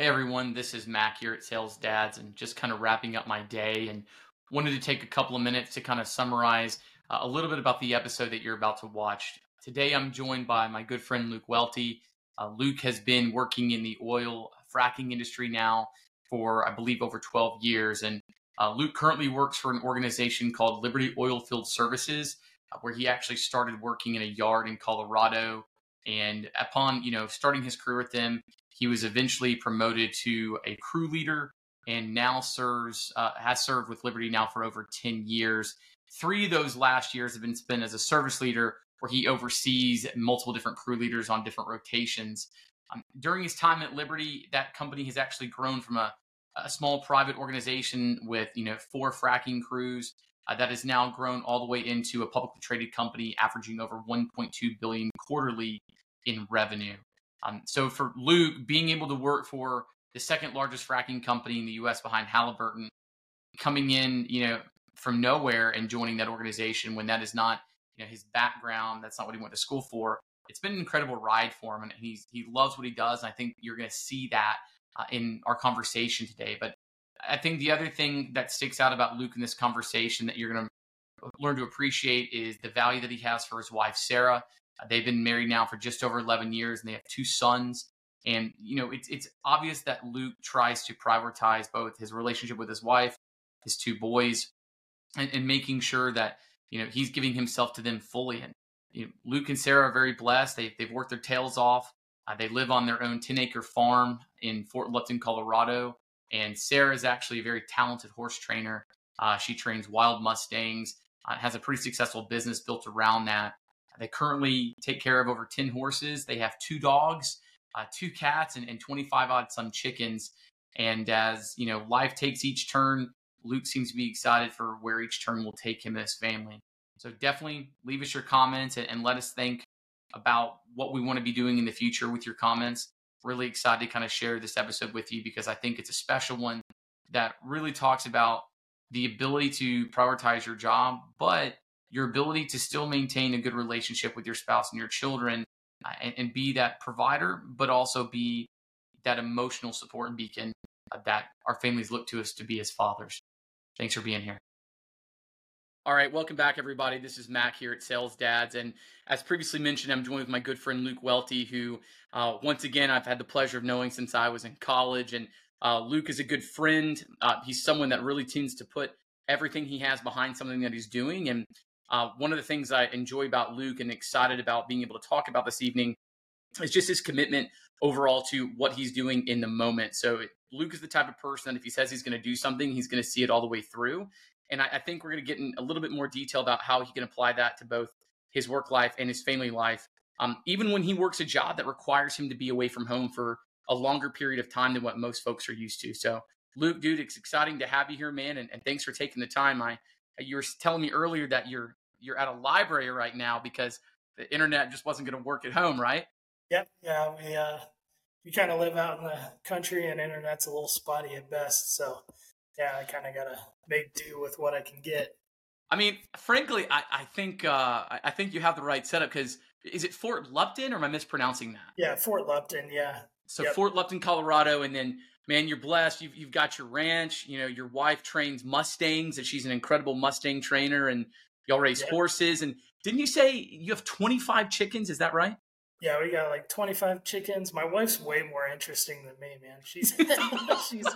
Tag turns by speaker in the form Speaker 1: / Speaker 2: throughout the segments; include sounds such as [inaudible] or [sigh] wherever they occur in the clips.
Speaker 1: Hey everyone, this is Mac here at Sales Dads and just kind of wrapping up my day and wanted to take a couple of minutes to kind of summarize uh, a little bit about the episode that you're about to watch. Today I'm joined by my good friend Luke Welty. Uh, Luke has been working in the oil fracking industry now for, I believe, over 12 years. And uh, Luke currently works for an organization called Liberty Oilfield Services, uh, where he actually started working in a yard in Colorado. And upon, you know, starting his career with them, he was eventually promoted to a crew leader and now serves uh, has served with Liberty now for over 10 years. Three of those last years have been spent as a service leader where he oversees multiple different crew leaders on different rotations. Um, during his time at Liberty, that company has actually grown from a, a small private organization with you know four fracking crews uh, that has now grown all the way into a publicly traded company averaging over 1.2 billion quarterly in revenue. Um, so for Luke, being able to work for the second largest fracking company in the U.S. behind Halliburton, coming in, you know, from nowhere and joining that organization when that is not, you know, his background, that's not what he went to school for. It's been an incredible ride for him, and he's he loves what he does. And I think you're going to see that uh, in our conversation today. But I think the other thing that sticks out about Luke in this conversation that you're going to learn to appreciate is the value that he has for his wife Sarah. They've been married now for just over 11 years and they have two sons. And, you know, it's, it's obvious that Luke tries to prioritize both his relationship with his wife, his two boys, and, and making sure that, you know, he's giving himself to them fully. And you know, Luke and Sarah are very blessed. They, they've worked their tails off. Uh, they live on their own 10 acre farm in Fort Lupton, Colorado. And Sarah is actually a very talented horse trainer. Uh, she trains wild Mustangs, uh, has a pretty successful business built around that. They currently take care of over 10 horses. They have two dogs, uh, two cats, and, and 25 odd some chickens. And as you know, life takes each turn. Luke seems to be excited for where each turn will take him and his family. So definitely leave us your comments and, and let us think about what we want to be doing in the future with your comments. Really excited to kind of share this episode with you because I think it's a special one that really talks about the ability to prioritize your job, but your ability to still maintain a good relationship with your spouse and your children uh, and, and, be that provider, but also be that emotional support and beacon uh, that our families look to us to be as fathers. Thanks for being here. All right, welcome back, everybody. This is Mac here at Sales Dads. And as previously mentioned, I'm joined with my good friend Luke Welty, who, uh, once again, I've had the pleasure of knowing since I was in college. And uh, Luke is a good friend. He's someone that really tends to put everything he has behind something that he's doing. And uh, one of the things I enjoy about Luke and excited about being able to talk about this evening is just his commitment overall to what he's doing in the moment. So Luke is the type of person that if he says he's going to do something, he's going to see it all the way through. And I, I think we're going to get in a little bit more detail about how he can apply that to both his work life and his family life. Um, even when he works a job that requires him to be away from home for a longer period of time than what most folks are used to. So, Luke, dude, it's exciting to have you here, man, and, and thanks for taking the time. I you were telling me earlier that you're you're at a library right now because the internet just wasn't going to work at home, right?
Speaker 2: Yep. Yeah. We uh, we kind of live out in the country, and internet's a little spotty at best. So yeah, I kind of got to make do with what I can get.
Speaker 1: I mean, frankly, I, I think uh, I think you have the right setup because is it Fort Lupton or am I mispronouncing that?
Speaker 2: Yeah, Fort Lupton. Yeah.
Speaker 1: So yep. Fort Lupton, Colorado, and then man, you're blessed. You've you've got your ranch. You know, your wife trains Mustangs, and she's an incredible Mustang trainer, and Y'all raise yeah. horses, and didn't you say you have 25 chickens? Is that right?
Speaker 2: Yeah, we got like 25 chickens. My wife's way more interesting than me, man. She's [laughs] [laughs] she's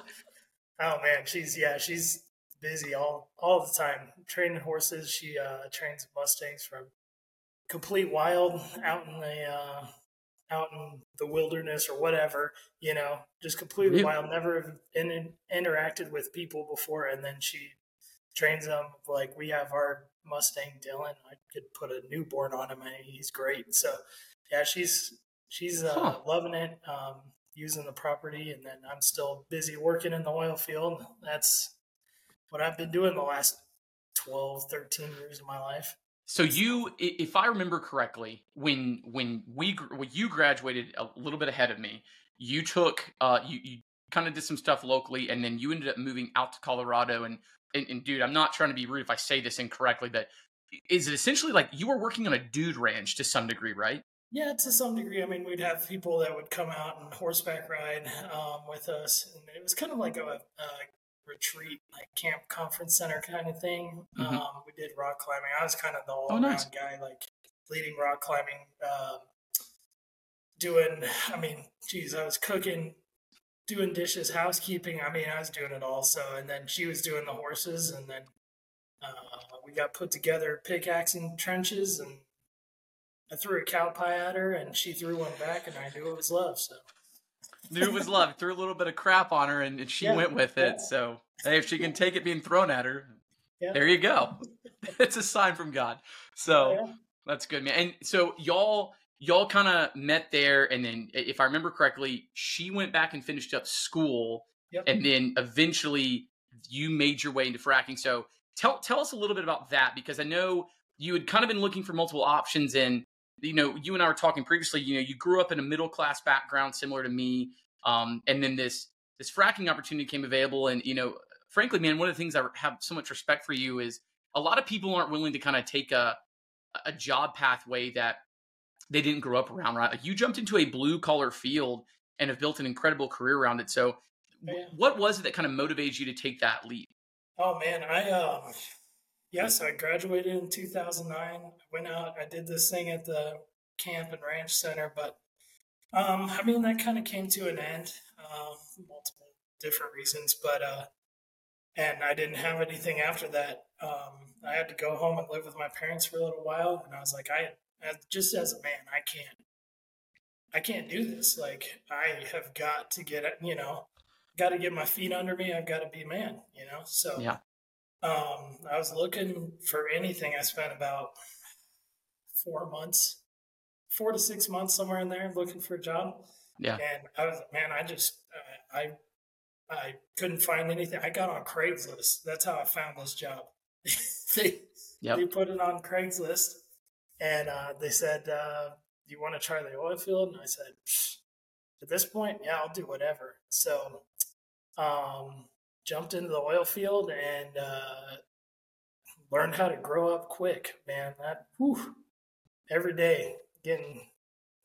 Speaker 2: oh man, she's yeah, she's busy all all the time training horses. She uh, trains Mustangs from complete wild out in the uh, out in the wilderness or whatever, you know, just completely really? wild. Never in, interacted with people before, and then she trains them like we have our Mustang Dylan. I could put a newborn on him, and he's great. So, yeah, she's she's uh, huh. loving it, um, using the property, and then I'm still busy working in the oil field. That's what I've been doing the last 12, 13 years of my life.
Speaker 1: So you, if I remember correctly, when when we when you graduated a little bit ahead of me, you took uh you, you kind of did some stuff locally, and then you ended up moving out to Colorado and and, and dude, I'm not trying to be rude if I say this incorrectly, but is it essentially like you were working on a dude ranch to some degree, right?
Speaker 2: Yeah, to some degree. I mean, we'd have people that would come out and horseback ride um, with us, and it was kind of like a, a retreat, like camp conference center kind of thing. Mm-hmm. Um, we did rock climbing. I was kind of the all around oh, nice. guy, like leading rock climbing. Um, doing, I mean, geez, I was cooking, doing dishes, housekeeping. I mean, I was doing it all. So, and then she was doing the horses, and then uh, we got put together pickaxing trenches, and I threw a cow pie at her, and she threw one back, and I knew it was love. So
Speaker 1: knew it was love. Threw a little bit of crap on her, and, and she yeah, went with it. Yeah. So hey, if she can take it being thrown at her, yeah. there you go. [laughs] it's a sign from God. So that's good, man. And so y'all y'all kind of met there, and then if I remember correctly, she went back and finished up school, yep. and then eventually you made your way into fracking. So tell tell us a little bit about that because I know you had kind of been looking for multiple options and you know, you and I were talking previously. You know, you grew up in a middle class background, similar to me, um, and then this this fracking opportunity came available. And you know, frankly, man, one of the things I have so much respect for you is a lot of people aren't willing to kind of take a a job pathway that they didn't grow up around. Right, like you jumped into a blue collar field and have built an incredible career around it. So, yeah. what was it that kind of motivated you to take that leap?
Speaker 2: Oh man, I um Yes, I graduated in 2009. I went out, I did this thing at the camp and ranch center, but um, I mean, that kind of came to an end, um, multiple different reasons, but, uh, and I didn't have anything after that. Um, I had to go home and live with my parents for a little while. And I was like, I, just as a man, I can't, I can't do this. Like, I have got to get you know, got to get my feet under me. I've got to be a man, you know? So, yeah. Um, I was looking for anything. I spent about four months, four to six months somewhere in there looking for a job. Yeah. And I was, man, I just, uh, I, I couldn't find anything. I got on Craigslist. That's how I found this job. [laughs] they, yep. they put it on Craigslist and uh, they said, uh, "Do you want to try the oil field?" And I said, "At this point, yeah, I'll do whatever." So, um, jumped into the oil field and uh, learned how to grow up quick, man. That whew, every day getting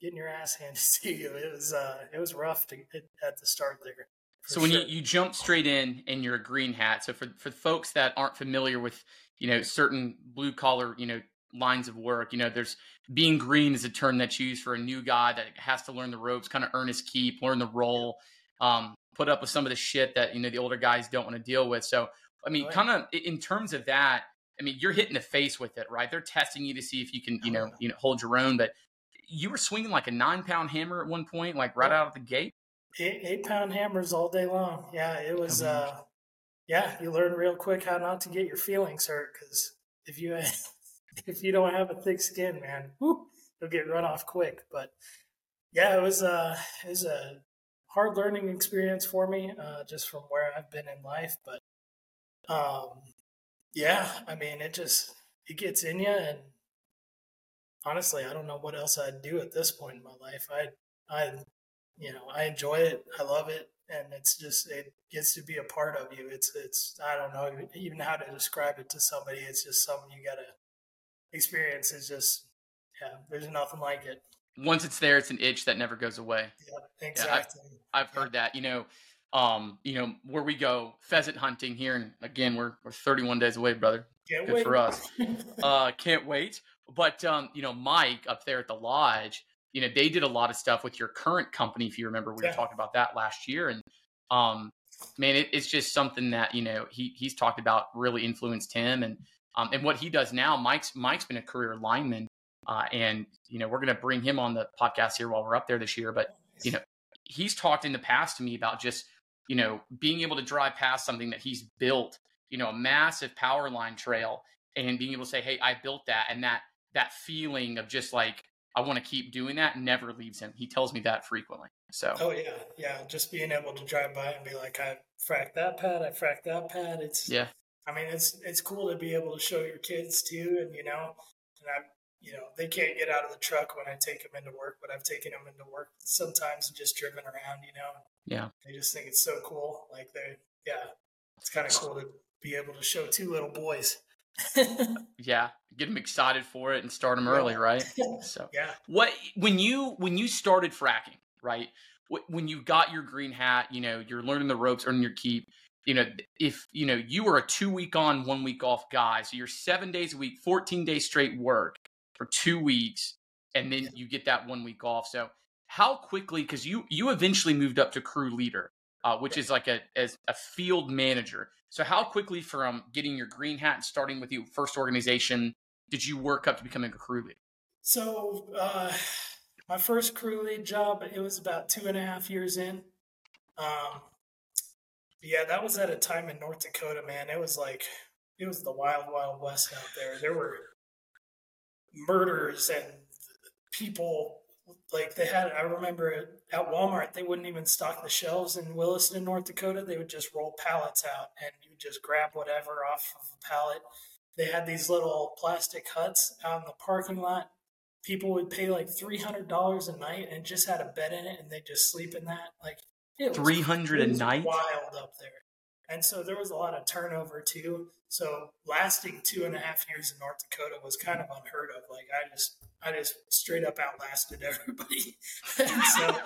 Speaker 2: getting your ass handed [laughs] to you. It was uh, it was rough to at the start there.
Speaker 1: So when sure. you, you jump straight in and you're a green hat, so for for folks that aren't familiar with you know certain blue collar you know lines of work, you know there's being green is a term that's used for a new guy that has to learn the ropes, kind of earn his keep, learn the role. Um, put up with some of the shit that you know the older guys don't want to deal with. So I mean, kind of in terms of that, I mean, you're hitting the face with it, right? They're testing you to see if you can, you know, you know, hold your own. But you were swinging like a nine pound hammer at one point, like right out of the gate.
Speaker 2: Eight, eight pound hammers all day long. Yeah, it was. uh Yeah, you learn real quick how not to get your feelings hurt because if you [laughs] if you don't have a thick skin, man, you'll get run off quick. But yeah, it was uh it was a hard learning experience for me, uh, just from where I've been in life. But um, yeah, I mean, it just it gets in you, and honestly, I don't know what else I'd do at this point in my life. I, I, you know, I enjoy it. I love it, and it's just it gets to be a part of you. It's it's I don't know even how to describe it to somebody. It's just something you gotta experience. Is just yeah, there's nothing like it
Speaker 1: once it's there, it's an itch that never goes away.
Speaker 2: Yeah, exactly.
Speaker 1: Yeah, I've, I've, heard that. You know, um, you know where we go pheasant hunting here, and again, we're we're 31 days away, brother.
Speaker 2: Can't
Speaker 1: Good
Speaker 2: wait.
Speaker 1: for us. [laughs] uh, can't wait. But um, you know, Mike up there at the lodge, you know, they did a lot of stuff with your current company. If you remember, we yeah. were talking about that last year, and um, man, it, it's just something that you know he he's talked about really influenced him, and um, and what he does now. Mike's Mike's been a career lineman uh, and you know, we're going to bring him on the podcast here while we're up there this year. But you know, he's talked in the past to me about just you know being able to drive past something that he's built, you know, a massive power line trail, and being able to say, "Hey, I built that," and that that feeling of just like I want to keep doing that never leaves him. He tells me that frequently. So.
Speaker 2: Oh yeah, yeah. Just being able to drive by and be like, I fracked that pad, I fracked that pad. It's
Speaker 1: yeah.
Speaker 2: I mean, it's it's cool to be able to show your kids too, and you know, and I you know, they can't get out of the truck when I take them into work, but I've taken them into work sometimes and just driven around, you know.
Speaker 1: Yeah.
Speaker 2: They just think it's so cool. Like they, yeah, it's kind of cool to be able to show two little boys. [laughs]
Speaker 1: yeah, get them excited for it and start them early, right? [laughs]
Speaker 2: So yeah.
Speaker 1: What when you when you started fracking, right? When you got your green hat, you know, you're learning the ropes, earning your keep. You know, if you know you were a two week on, one week off guy, so you're seven days a week, 14 days straight work for two weeks, and then you get that one week off. So how quickly? Because you you eventually moved up to crew leader, uh, which is like a as a field manager. So how quickly from getting your green hat and starting with your first organization did you work up to becoming a crew lead?
Speaker 2: So uh, [sighs] my first crew lead job, it was about two and a half years in. Um, yeah, that was at a time in North Dakota, man. It was like it was the wild, wild west out there. There were murders and people like they had i remember at walmart they wouldn't even stock the shelves in williston north dakota they would just roll pallets out and you just grab whatever off of a pallet they had these little plastic huts out in the parking lot people would pay like $300 a night and just had a bed in it and they just sleep in that like
Speaker 1: it 300 a night
Speaker 2: wild up there and so there was a lot of turnover too so lasting two and a half years in north dakota was kind of unheard of like i just I just straight up outlasted [laughs] everybody. so [laughs]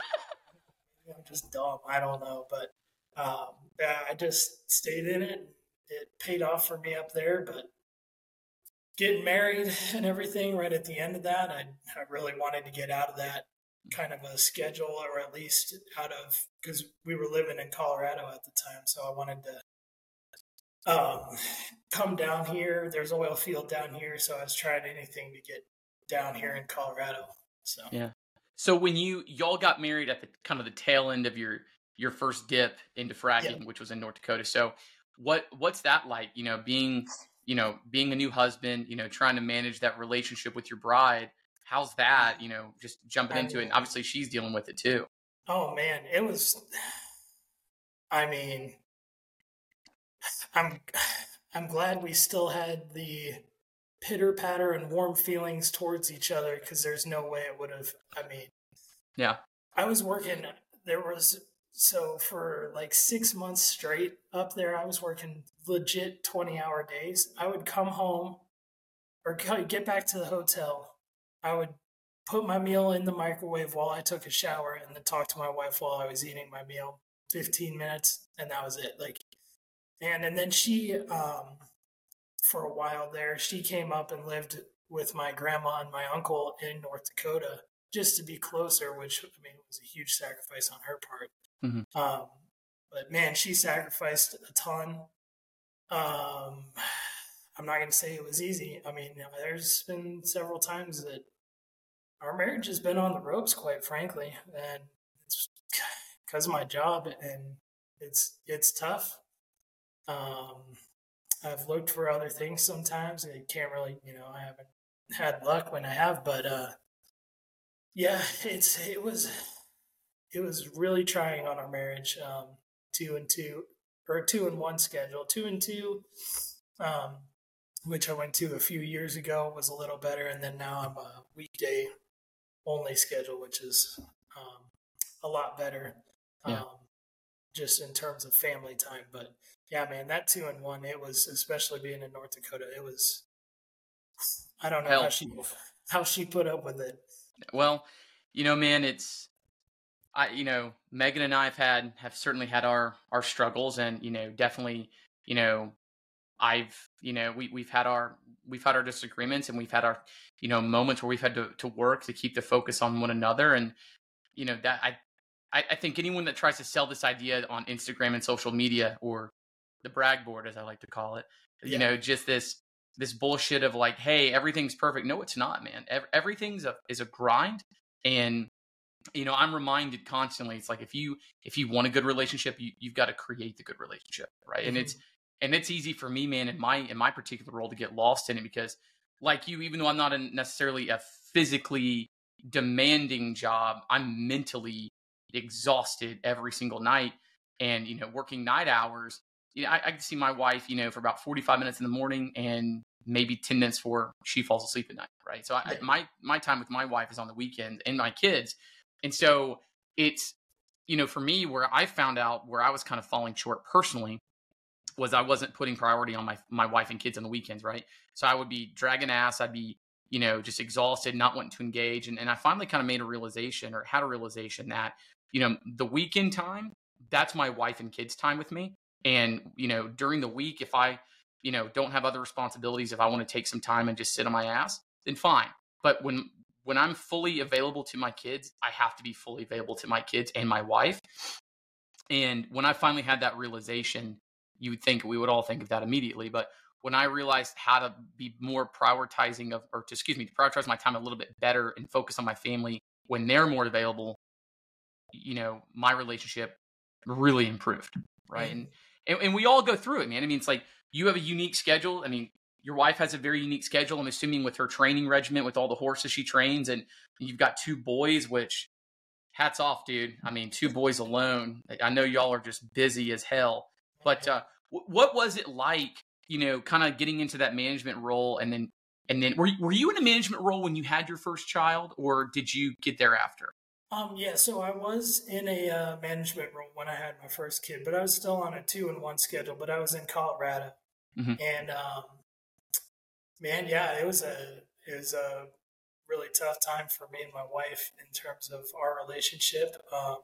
Speaker 2: I'm just dumb. I don't know, but um, I just stayed in it. It paid off for me up there, but getting married and everything right at the end of that, I, I really wanted to get out of that kind of a schedule, or at least out of because we were living in Colorado at the time, so I wanted to um, come down here. There's oil field down here, so I was trying anything to get down here in Colorado. So
Speaker 1: yeah. So when you y'all got married at the kind of the tail end of your your first dip into fracking, yeah. which was in North Dakota. So what what's that like? You know, being you know being a new husband, you know, trying to manage that relationship with your bride. How's that? You know, just jumping I into mean, it. And obviously, she's dealing with it too.
Speaker 2: Oh man, it was. I mean, I'm I'm glad we still had the pitter patter and warm feelings towards each other because there's no way it would have. I mean,
Speaker 1: yeah,
Speaker 2: I was working. There was so for like six months straight up there, I was working legit 20 hour days. I would come home or get back to the hotel. I would put my meal in the microwave while I took a shower and then talk to my wife while I was eating my meal. 15 minutes and that was it. Like, and, and then she, um, for a while there. She came up and lived with my grandma and my uncle in North Dakota just to be closer, which I mean was a huge sacrifice on her part. Mm-hmm. Um, but man, she sacrificed a ton. Um, I'm not going to say it was easy. I mean, there's been several times that our marriage has been on the ropes, quite frankly, and it's [laughs] because of my job, and it's it's tough. Um, I've looked for other things sometimes. I can't really, you know, I haven't had luck when I have, but uh, yeah, [laughs] it's it was it was really trying on our marriage. Um, two and two or two and one schedule, two and two, um, which I went to a few years ago was a little better, and then now I'm a weekday only schedule, which is um, a lot better. Yeah. Um, just in terms of family time, but yeah, man, that two and one, it was especially being in North Dakota, it was. I don't know Hell. how she how she put up with it.
Speaker 1: Well, you know, man, it's I you know Megan and I have had have certainly had our our struggles, and you know definitely you know I've you know we we've had our we've had our disagreements, and we've had our you know moments where we've had to to work to keep the focus on one another, and you know that I I, think anyone that tries to sell this idea on Instagram and social media or the brag board, as I like to call it. Yeah. You know, just this this bullshit of like, hey, everything's perfect. No, it's not, man. Everything's a is a grind, and you know, I'm reminded constantly. It's like if you if you want a good relationship, you you've got to create the good relationship, right? And it's mm-hmm. And it's easy for me, man, in my in my particular role to get lost in it because, like you, even though I'm not a, necessarily a physically demanding job, I'm mentally exhausted every single night, and you know, working night hours you know, I, I can see my wife, you know, for about 45 minutes in the morning and maybe 10 minutes before she falls asleep at night. Right. So I, my, my time with my wife is on the weekend and my kids. And so it's, you know, for me, where I found out where I was kind of falling short personally was I wasn't putting priority on my my wife and kids on the weekends, right? So I would be dragging ass. I'd be you know just exhausted, not wanting to engage, and and I finally kind of made a realization or had a realization that you know the weekend time that's my wife and kids time with me, and you know during the week if I you know don't have other responsibilities, if I want to take some time and just sit on my ass, then fine. But when when I'm fully available to my kids, I have to be fully available to my kids and my wife. And when I finally had that realization, you would think we would all think of that immediately. But when I realized how to be more prioritizing of, or to, excuse me, to prioritize my time a little bit better and focus on my family when they're more available, you know, my relationship really improved. Right. Mm-hmm. And, and, and we all go through it, man. I mean, it's like you have a unique schedule. I mean, your wife has a very unique schedule. I'm assuming with her training regimen, with all the horses she trains, and you've got two boys, which hats off, dude. I mean, two boys alone. I know y'all are just busy as hell. But uh, what was it like, you know, kind of getting into that management role, and then and then were were you in a management role when you had your first child, or did you get there after?
Speaker 2: Um, yeah, so I was in a uh, management role when I had my first kid, but I was still on a two and one schedule. But I was in Colorado, mm-hmm. and um, man, yeah, it was a it was a really tough time for me and my wife in terms of our relationship. Um,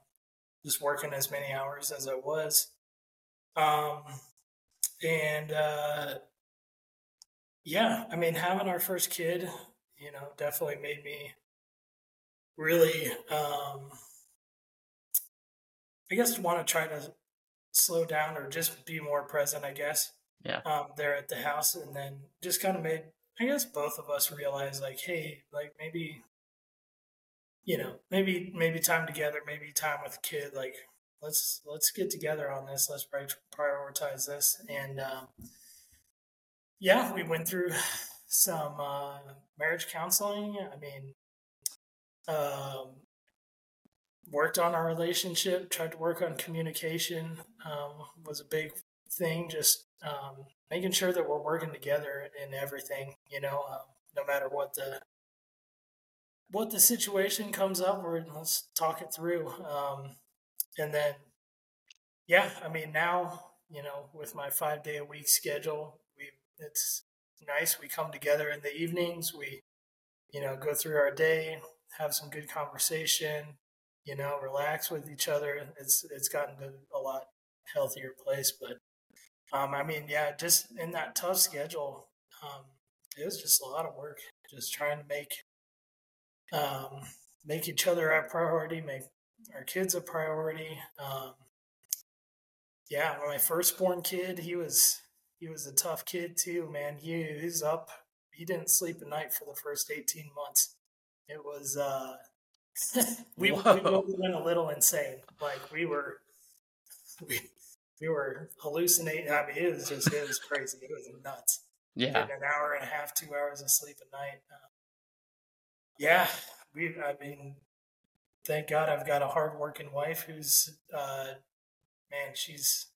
Speaker 2: just working as many hours as I was, um, and uh, yeah, I mean, having our first kid, you know, definitely made me really, um, I guess, want to try to slow down or just be more present. I guess
Speaker 1: yeah
Speaker 2: um, there at the house and then just kind of made i guess both of us realize like hey like maybe you know maybe maybe time together maybe time with a kid like let's let's get together on this let's prioritize this and um, yeah we went through some uh, marriage counseling i mean um, worked on our relationship tried to work on communication um, was a big thing just um, making sure that we're working together in everything. You know, um, no matter what the what the situation comes up, or let's talk it through. Um, and then, yeah, I mean, now you know, with my five day a week schedule, we it's nice. We come together in the evenings. We, you know, go through our day, have some good conversation. You know, relax with each other. It's it's gotten to a lot healthier place, but um, I mean, yeah, just in that tough schedule, um, it was just a lot of work. Just trying to make um, make each other our priority, make our kids a priority. Um, yeah, my firstborn kid, he was he was a tough kid too, man. He was up. He didn't sleep a night for the first eighteen months. It was uh, [laughs] we, we went a little insane. Like we were we we were hallucinating. I mean, it was just it was crazy. It was nuts.
Speaker 1: Yeah,
Speaker 2: an hour and a half, two hours of sleep a night. Uh, yeah, we. I mean, thank God I've got a hardworking wife who's, uh, man, she's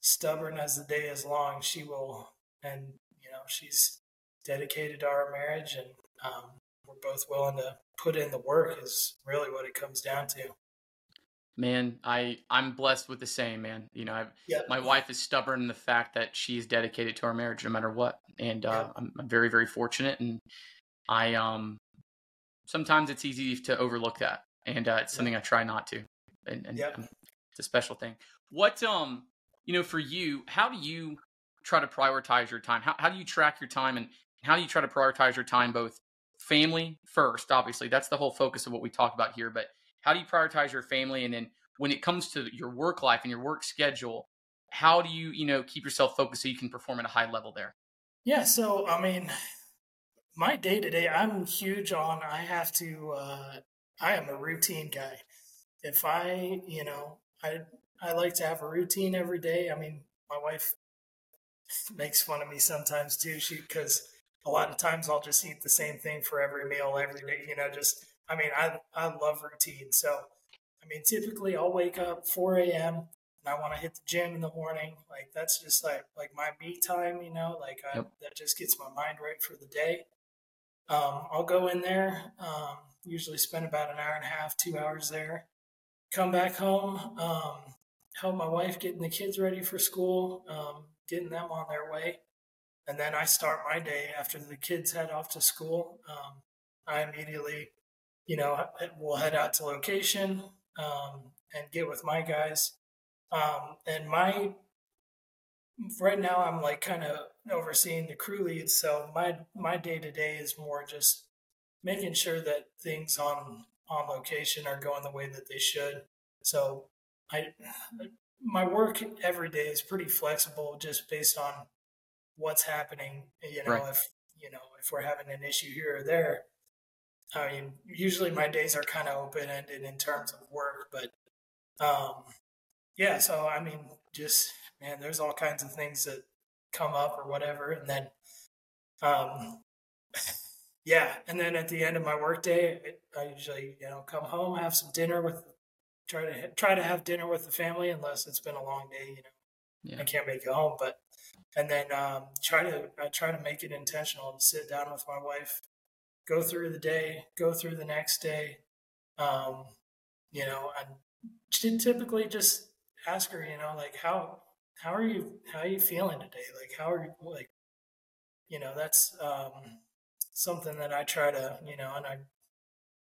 Speaker 2: stubborn as the day is long. She will, and you know, she's dedicated to our marriage, and um, we're both willing to put in the work. Is really what it comes down to
Speaker 1: man i i'm blessed with the same man you know
Speaker 2: yeah.
Speaker 1: my wife is stubborn in the fact that she's dedicated to our marriage no matter what and uh, yeah. I'm, I'm, very very fortunate and i um sometimes it's easy to overlook that and uh, it's something i try not to and, and
Speaker 2: yeah.
Speaker 1: it's a special thing. What um you know for you how do you try to prioritize your time? How, how do you track your time and how do you try to prioritize your time both family first obviously that's the whole focus of what we talk about here but how do you prioritize your family? And then when it comes to your work life and your work schedule how do you you know keep yourself focused so you can perform at a high level there?
Speaker 2: Yeah so i mean my day to day i'm huge on i have to uh i am a routine guy if i you know i i like to have a routine every day i mean my wife makes fun of me sometimes too she because a lot of times i'll just eat the same thing for every meal every day you know just I mean, I I love routine. So, I mean, typically I'll wake up 4 a.m. and I want to hit the gym in the morning. Like that's just like like my me time, you know. Like I, yep. that just gets my mind right for the day. Um, I'll go in there. Um, usually spend about an hour and a half, two hours there. Come back home. Um, help my wife getting the kids ready for school. Um, getting them on their way. And then I start my day after the kids head off to school. Um, I immediately, you know, will head out to location um, and get with my guys. Um, and my right now, I'm like kind of overseeing the crew leads. So my my day to day is more just making sure that things on on location are going the way that they should. So I my work every day is pretty flexible just based on what's happening. You know, right. if you know, if we're having an issue here or there. I mean, usually my days are kind of open ended in terms of work, but um yeah, so I mean, just man, there's all kinds of things that come up or whatever, and then um [laughs] yeah, and then at the end of my workday, I usually you know come home, have some dinner with, try to try to have dinner with the family, unless it's been a long day. You know, yeah. I can't make it home, but and then um, try to I try to make it intentional to sit down with my wife, go through the day, go through the next day, um, you know, and typically just ask her, you know, like how how are you how are you feeling today? Like how are you like, you know, that's um, something that I try to, you know, and I,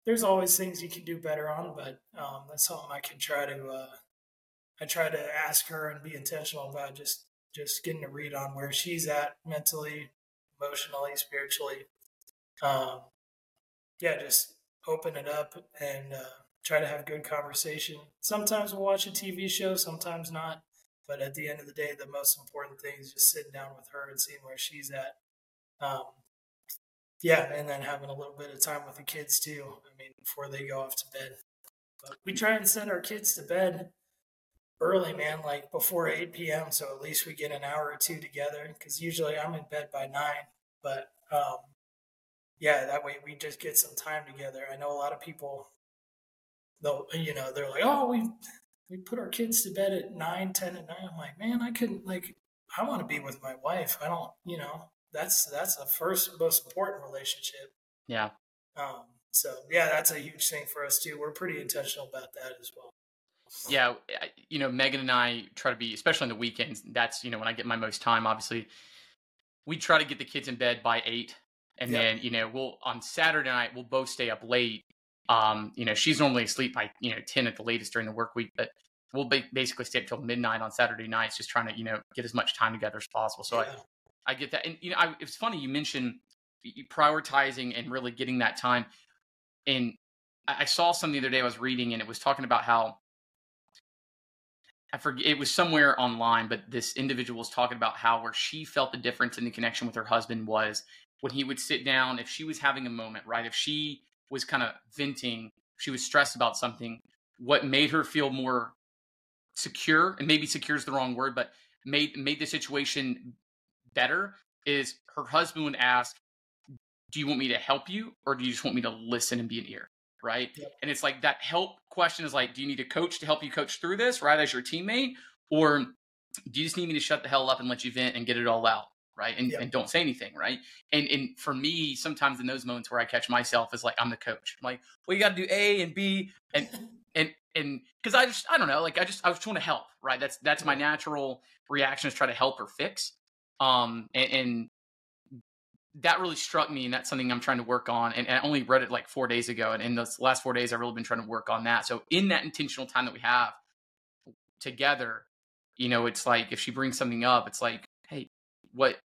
Speaker 2: there's always things you can do better on, but um, that's something I can try to, uh, I try to ask her and be intentional about just, just getting a read on where she's at mentally, emotionally, spiritually. Um, yeah, just open it up and uh, try to have good conversation. Sometimes we'll watch a TV show, sometimes not. But at the end of the day, the most important thing is just sitting down with her and seeing where she's at. Um, yeah, and then having a little bit of time with the kids too. I mean, before they go off to bed. But we try and send our kids to bed early, man, like before 8 p.m. So at least we get an hour or two together. Because usually I'm in bed by nine. But um, yeah, that way we just get some time together. I know a lot of people, they'll, you know, they're like, oh, we we put our kids to bed at 9, 10 at night. I'm like, man, I couldn't, like, I want to be with my wife. I don't, you know, that's that's the first most important relationship.
Speaker 1: Yeah.
Speaker 2: Um, so yeah, that's a huge thing for us too. We're pretty intentional about that as well.
Speaker 1: Yeah, you know, Megan and I try to be, especially on the weekends. That's you know when I get my most time. Obviously, we try to get the kids in bed by eight, and yep. then you know we'll on Saturday night we'll both stay up late. Um, you know, she's normally asleep by you know ten at the latest during the work week, but we'll basically stay up till midnight on Saturday nights, just trying to you know get as much time together as possible. So yeah. I, I get that. And you know, I, it's funny you mentioned prioritizing and really getting that time. And I saw something the other day I was reading, and it was talking about how I forget it was somewhere online, but this individual was talking about how where she felt the difference in the connection with her husband was when he would sit down, if she was having a moment, right? If she was kind of venting, she was stressed about something, what made her feel more secure, and maybe secure is the wrong word, but made made the situation better is her husband would ask, Do you want me to help you or do you just want me to listen and be an ear? Right. Yep. And it's like that help question is like, Do you need a coach to help you coach through this, right? As your teammate? Or do you just need me to shut the hell up and let you vent and get it all out? Right. And, yep. and don't say anything. Right. And and for me, sometimes in those moments where I catch myself is like I'm the coach. I'm like, well, you gotta do A and B and [laughs] and and because I just I don't know, like I just I was trying to help, right? That's that's my natural reaction is try to help or fix. Um, and, and, that really struck me, and that's something I'm trying to work on. And, and, I only read it like four days ago, and in those last four days, I've really been trying to work on that. So in that intentional time that we have together, you know, it's like if she brings something up, it's like, hey, what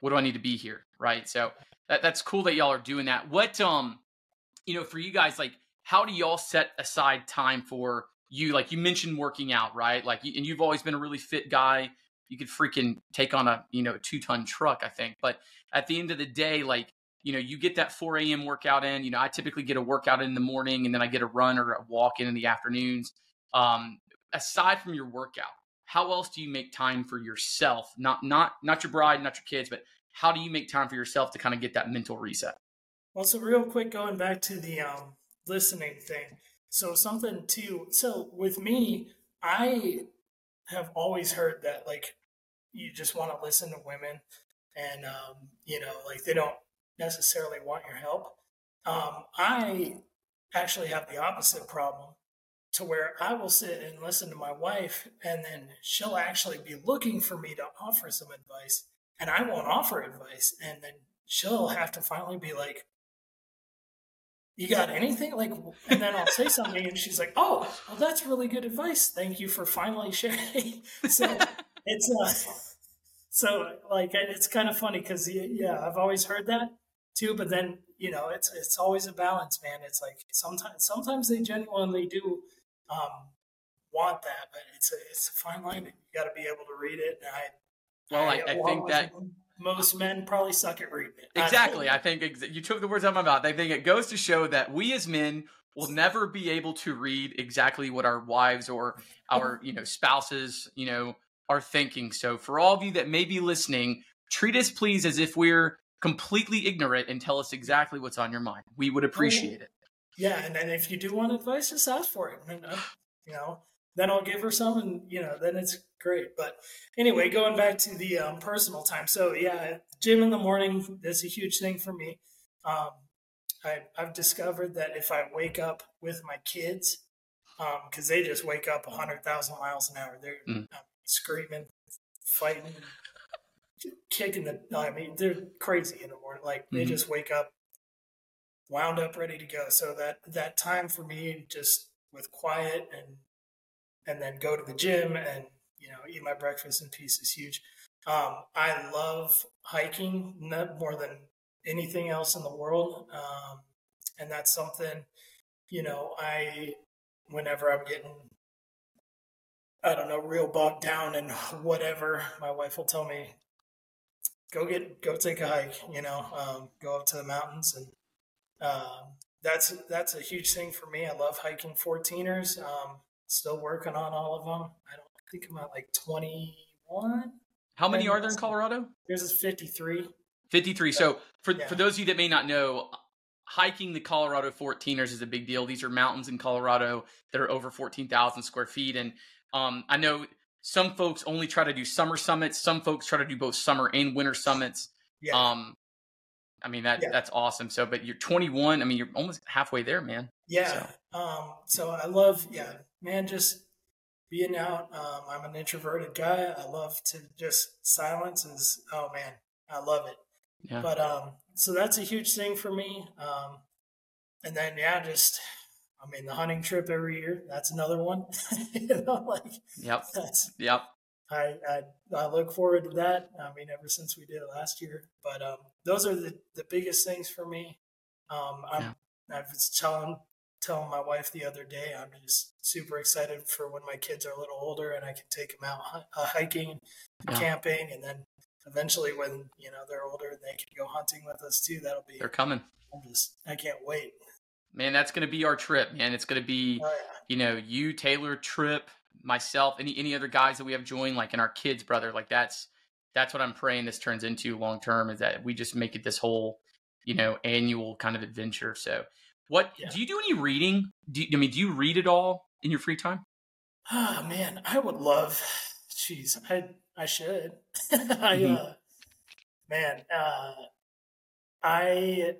Speaker 1: what do I need to be here, right? So that, that's cool that y'all are doing that. What um, you know, for you guys, like, how do y'all set aside time for you? Like you mentioned working out, right? Like, and you've always been a really fit guy you could freaking take on a you know two ton truck, I think. But at the end of the day, like you know, you get that 4 a.m. workout in. You know, I typically get a workout in the morning, and then I get a run or a walk in in the afternoons. Um, aside from your workout, how else do you make time for yourself? Not not not your bride, not your kids, but how do you make time for yourself to kind of get that mental reset?
Speaker 2: Well, so real quick, going back to the um, listening thing. So something too. So with me, I have always heard that like you just want to listen to women and um, you know like they don't necessarily want your help. Um, i actually have the opposite problem to where I will sit and listen to my wife, and then she'll actually be looking for me to offer some advice, and I won't offer advice, and then she'll have to finally be like, "You got anything?" Like, and then I'll say something, and she's like, "Oh, well, that's really good advice. Thank you for finally sharing." [laughs] so it's uh, so like it's kind of funny because yeah, I've always heard that too, but then you know, it's it's always a balance, man. It's like sometimes sometimes they genuinely do um, want that, but it's a it's a fine line. You got to be able to read it. And I
Speaker 1: well, I, I, I think that
Speaker 2: most men probably suck at reading it.
Speaker 1: Exactly. I think ex- you took the words out of my mouth. I think it goes to show that we as men will never be able to read exactly what our wives or our you know spouses you know are thinking. So for all of you that may be listening, treat us please as if we're completely ignorant and tell us exactly what's on your mind. We would appreciate it.
Speaker 2: Yeah, and then if you do want advice, just ask for it. And, uh, you know, then I'll give her some, and you know, then it's great. But anyway, going back to the um, personal time. So yeah, gym in the morning is a huge thing for me. Um, I, have discovered that if I wake up with my kids, because um, they just wake up hundred thousand miles an hour, they're mm. screaming, fighting, kicking the. I mean, they're crazy in the morning. Like they mm-hmm. just wake up wound up, ready to go. So that that time for me, just with quiet and and then go to the gym and you know eat my breakfast in peace is huge. Um, I love hiking more than anything else in the world, um, and that's something you know I whenever I'm getting I don't know real bogged down and [laughs] whatever, my wife will tell me go get go take a hike you know um, go up to the mountains and um, that's that's a huge thing for me. I love hiking 14ers. Um, still working on all of them. I don't think I'm at like 21.
Speaker 1: How many are there in Colorado?
Speaker 2: There's 53.
Speaker 1: 53. So for yeah. for those of you that may not know, hiking the Colorado 14ers is a big deal. These are mountains in Colorado that are over 14,000 square feet, and um, I know some folks only try to do summer summits. Some folks try to do both summer and winter summits. Yeah. Um, I mean that yeah. that's awesome. So, but you're 21. I mean, you're almost halfway there, man.
Speaker 2: Yeah. So, um, so I love, yeah, man, just being out. Um, I'm an introverted guy. I love to just silence is. Oh man, I love it. Yeah. But um, so that's a huge thing for me. Um, and then yeah, just I mean the hunting trip every year. That's another one. [laughs] you know, like
Speaker 1: yep. That's yep.
Speaker 2: I, I, I look forward to that. I mean, ever since we did it last year, but um, those are the, the biggest things for me. Um, I'm, yeah. I was telling telling my wife the other day, I'm just super excited for when my kids are a little older and I can take them out uh, hiking, yeah. camping, and then eventually when you know they're older and they can go hunting with us too. That'll be
Speaker 1: they're coming.
Speaker 2: I'm just I can't wait.
Speaker 1: Man, that's going to be our trip, man. It's going to be, oh, yeah. you know, you, Taylor, Trip, myself, any any other guys that we have joined, like in our kids, brother, like that's that's what I'm praying this turns into long term is that we just make it this whole, you know, annual kind of adventure. So, what yeah. do you do any reading? Do you, I mean, do you read at all in your free time?
Speaker 2: Oh [sighs] man, I would love. Jeez, I I should. [laughs] Mm-hmm. uh, man, uh, I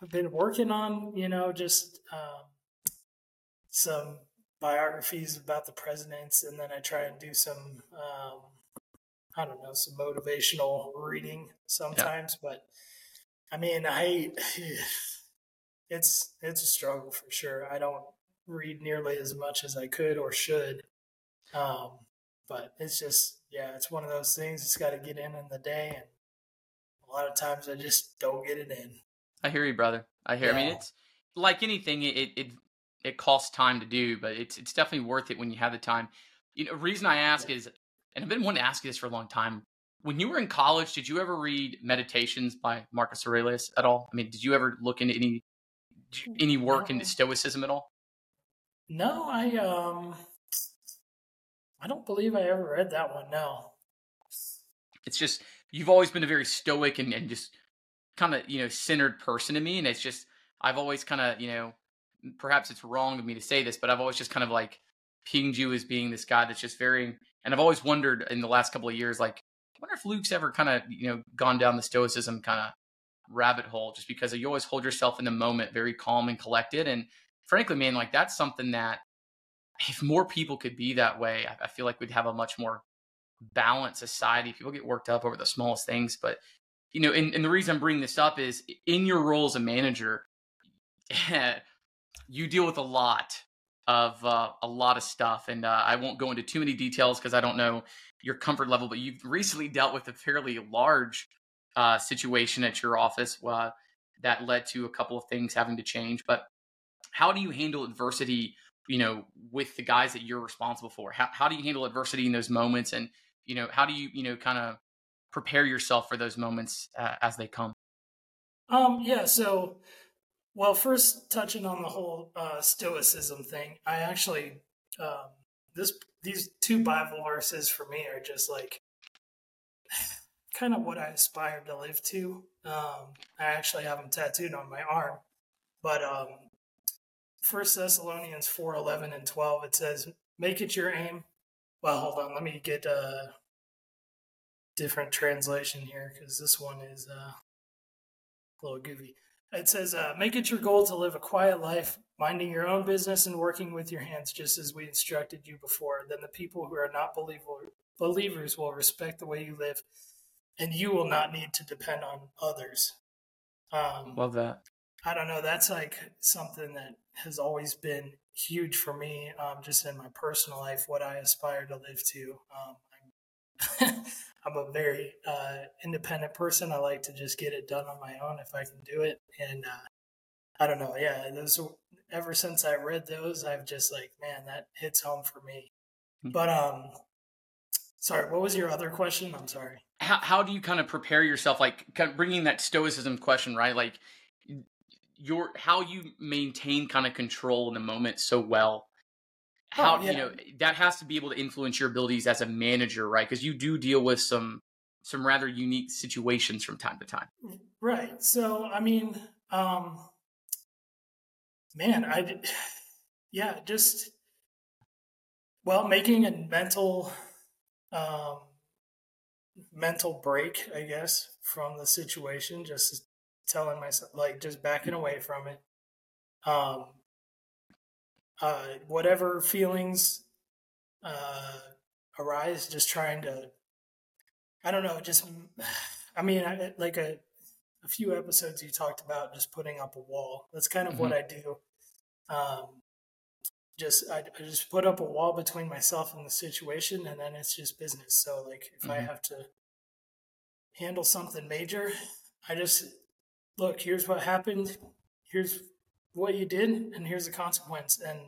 Speaker 2: have been working on you know just um, some biographies about the presidents, and then I try and do some, um, I don't know, some motivational reading sometimes. Yeah. But I mean, I [sighs] it's it's a struggle for sure. I don't read nearly as much as I could or should. Um, but it's just yeah, it's one of those things. It's got to get in in the day, and a lot of times I just don't get it in.
Speaker 1: I hear you, brother. I hear. Yeah. I mean, it's like anything. It, it it costs time to do, but it's it's definitely worth it when you have the time. You know, reason I ask is, and I've been wanting to ask you this for a long time. When you were in college, did you ever read Meditations by Marcus Aurelius at all? I mean, did you ever look into any any work no. into Stoicism at all?
Speaker 2: No, I um, I don't believe I ever read that one. No.
Speaker 1: It's just you've always been a very stoic and, and just kind of you know centered person to me, and it's just I've always kind of you know perhaps it's wrong of me to say this, but I've always just kind of like pinged you as being this guy that's just very, and I've always wondered in the last couple of years, like, I wonder if Luke's ever kind of, you know, gone down the stoicism kind of rabbit hole just because you always hold yourself in the moment very calm and collected. And frankly, man, like that's something that if more people could be that way, I, I feel like we'd have a much more balanced society. People get worked up over the smallest things, but you know, and, and the reason I'm bringing this up is in your role as a manager, [laughs] you deal with a lot of uh, a lot of stuff, and uh, I won't go into too many details because I don't know your comfort level. But you've recently dealt with a fairly large uh, situation at your office uh, that led to a couple of things having to change. But how do you handle adversity? You know, with the guys that you're responsible for, how how do you handle adversity in those moments? And you know, how do you you know kind of prepare yourself for those moments uh, as they come?
Speaker 2: Um, yeah. So, well, first touching on the whole uh, stoicism thing, I actually um, this these two Bible verses for me are just like kind of what I aspire to live to. Um, I actually have them tattooed on my arm, but um, First Thessalonians four eleven and twelve it says, "Make it your aim." Well, hold on, let me get a different translation here because this one is uh, a little goofy. It says, uh, "Make it your goal to live a quiet life, minding your own business and working with your hands, just as we instructed you before. Then the people who are not believer, believers will respect the way you live." And you will not need to depend on others.
Speaker 1: Um, Love that.
Speaker 2: I don't know. That's like something that has always been huge for me, um, just in my personal life, what I aspire to live to. Um, I'm, [laughs] I'm, a very uh, independent person. I like to just get it done on my own if I can do it. And uh, I don't know. Yeah, those. Ever since I read those, I've just like, man, that hits home for me. Mm-hmm. But um, sorry, what was your other question? I'm sorry.
Speaker 1: How, how do you kind of prepare yourself like kind of bringing that stoicism question right? Like your how you maintain kind of control in the moment so well. How oh, yeah. you know that has to be able to influence your abilities as a manager right? Because you do deal with some some rather unique situations from time to time.
Speaker 2: Right so i mean um man i [sighs] yeah just well making a mental um mental break, I guess, from the situation, just telling myself, like, just backing away from it. Um, uh, whatever feelings uh, arise, just trying to, I don't know, just, [sighs] I mean, I, like a, a few episodes you talked about just putting up a wall. That's kind of mm-hmm. what I do. Um, just I, I, just put up a wall between myself and the situation and then it's just business. So like if mm-hmm. i have to handle something major i just look here's what happened here's what you did and here's the consequence and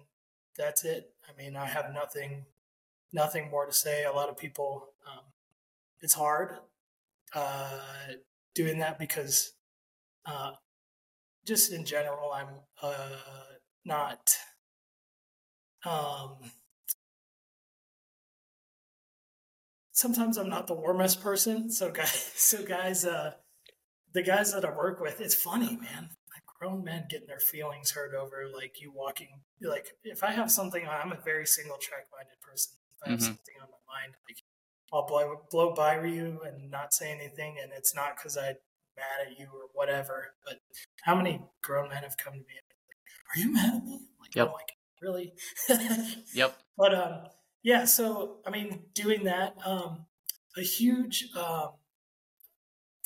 Speaker 2: that's it. I mean i have nothing nothing more to say. A lot of people um, it's hard uh, doing that because uh, just in general i'm uh, not um, sometimes I'm not the warmest person. So guys, [laughs] so guys, uh, the guys that I work with, it's funny, man. Like grown men getting their feelings hurt over like you walking. Like if I have something, I'm a very single track minded person. If I have mm-hmm. something on my mind, like I'll blow blow by you and not say anything, and it's not because I mad at you or whatever. But how many grown men have come to me? Like, Are you mad at me? like, yep. oh really.
Speaker 1: yep. [laughs]
Speaker 2: But um, yeah. So I mean, doing that, um, a huge um,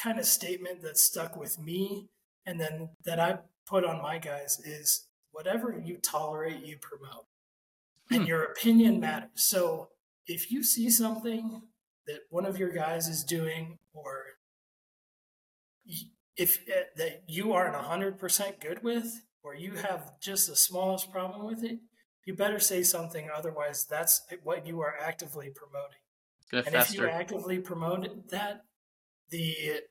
Speaker 2: kind of statement that stuck with me, and then that I put on my guys is whatever you tolerate, you promote, hmm. and your opinion matters. So if you see something that one of your guys is doing, or if uh, that you aren't 100% good with or you have just the smallest problem with it, you better say something. Otherwise, that's what you are actively promoting. and fester. if you actively promote that, the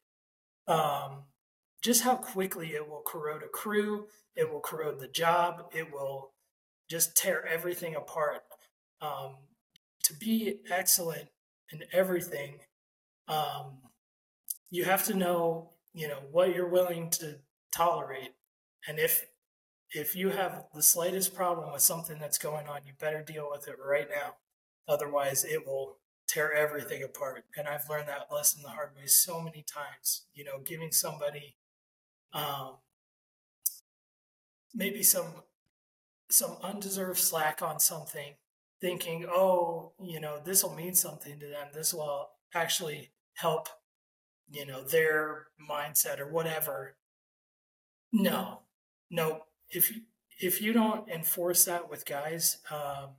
Speaker 2: um, just how quickly it will corrode a crew, it will corrode the job, it will just tear everything apart. Um, to be excellent in everything, um, you have to know, you know, what you're willing to tolerate, and if if you have the slightest problem with something that's going on, you better deal with it right now. Otherwise, it will tear everything apart. And I've learned that lesson the hard way so many times. You know, giving somebody um, maybe some some undeserved slack on something thinking, oh, you know, this will mean something to them. This will actually help, you know, their mindset or whatever. No, no. If if you don't enforce that with guys, um,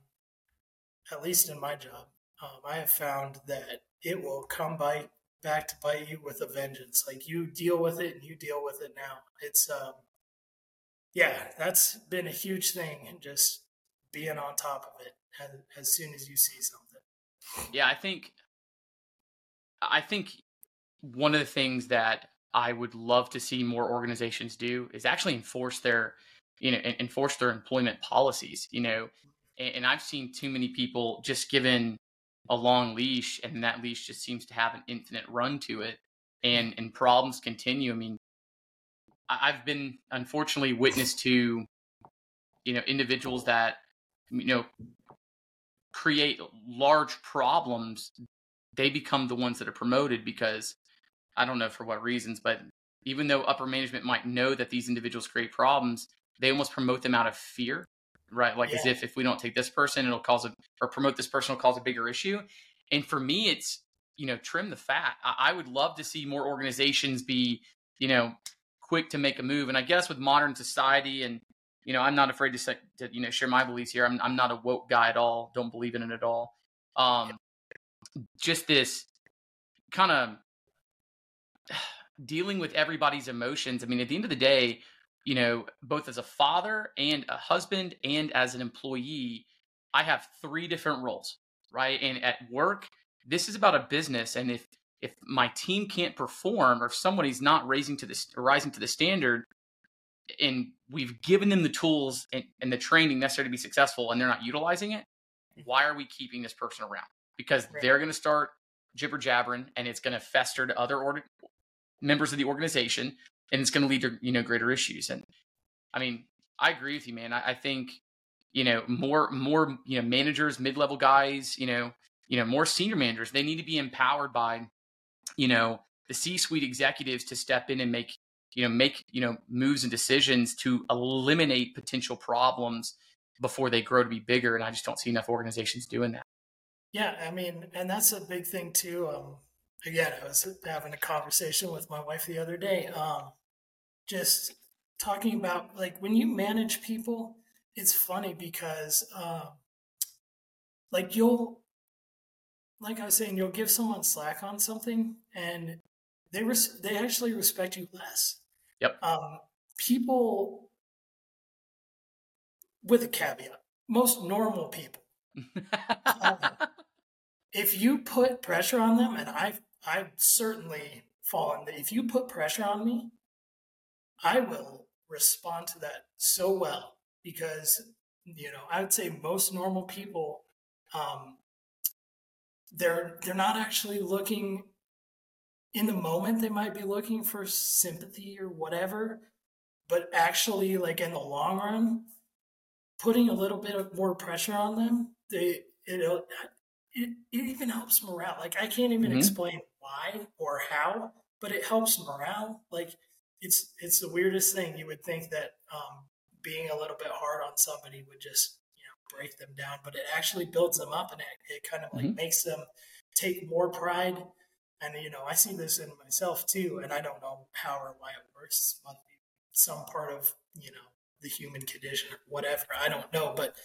Speaker 2: at least in my job, um, I have found that it will come bite back to bite you with a vengeance. Like you deal with it and you deal with it now. It's um, yeah, that's been a huge thing, and just being on top of it as, as soon as you see something.
Speaker 1: Yeah, I think I think one of the things that I would love to see more organizations do is actually enforce their you know enforce their employment policies. You know, and, I've seen too many people just given a long leash, and that leash just seems to have an infinite run to it, and and problems continue. I mean, I've been unfortunately witness to, you know, individuals that, you know, create large problems. They become the ones that are promoted because I don't know for what reasons, but even though upper management might know that these individuals create problems, they almost promote them out of fear, right? Like yeah. as if if we don't take this person, it'll cause a or promote this person will cause a bigger issue. And for me, it's you know trim the fat. I, I would love to see more organizations be you know quick to make a move. And I guess with modern society, and you know, I'm not afraid to, say, to you know share my beliefs here. I'm I'm not a woke guy at all. Don't believe in it at all. Um, just this kind of [sighs] dealing with everybody's emotions. I mean, at the end of the day, you know, both as a father and a husband and as an employee, I have three different roles, right? And at work, this is about a business. And if if my team can't perform or if somebody's not raising to this rising to the standard and we've given them the tools and, and, the training necessary to be successful and they're not utilizing it why are we keeping this person around because right. they're going to start jibber jabbering and it's going to fester to other or- members of the organization and it's going to lead to you know greater issues. And i mean i agree with you man. I, I think you know more more you know managers mid-level guys you know you know more senior managers they need to be empowered by you know the C-suite executives to step in and make you know make you know moves and decisions to eliminate potential problems before they grow to be bigger. And i just don't see enough organizations doing that.
Speaker 2: Yeah i mean and that's a big thing too um again i was having a conversation with my wife the other day um just talking about like when you manage people it's funny because um like you'll like I was saying, you'll give someone slack on something, and they res- they actually respect you less.
Speaker 1: Yep.
Speaker 2: Um, people with a caveat, most normal people. [laughs] um, if you put pressure on them, and I've I've certainly fallen. that If you put pressure on me, I will respond to that so well because you know I would say most normal people um, they're they're not actually looking in the moment they might be looking for sympathy or whatever but actually like in the long run putting a little bit of more pressure on them they it it, it even helps morale like i can't even mm-hmm. explain why or how but it helps morale like it's it's the weirdest thing you would think that um, being a little bit hard on somebody would just you know break them down, but it actually builds them up and it, it kind of like mm-hmm. makes them take more pride. And, you know, I see this in myself too, and I don't know how or why it works. It must be some part of, you know, the human condition or whatever. I don't know. But,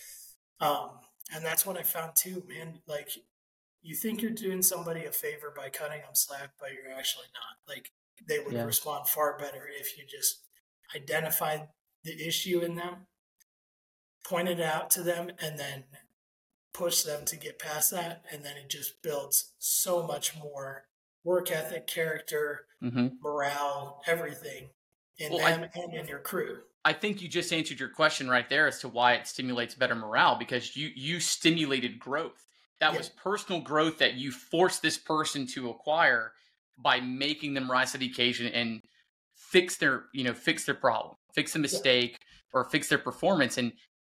Speaker 2: um, and that's what I found too, man. Like, you think you're doing somebody a favor by cutting them slack, but you're actually not. Like, they would yeah. respond far better if you just identify the issue in them point it out to them and then push them to get past that and then it just builds so much more work ethic character mm-hmm. morale everything in well, them I, and in your crew
Speaker 1: i think you just answered your question right there as to why it stimulates better morale because you you stimulated growth that yeah. was personal growth that you forced this person to acquire by making them rise to the occasion and fix their you know fix their problem fix a mistake yeah. or fix their performance and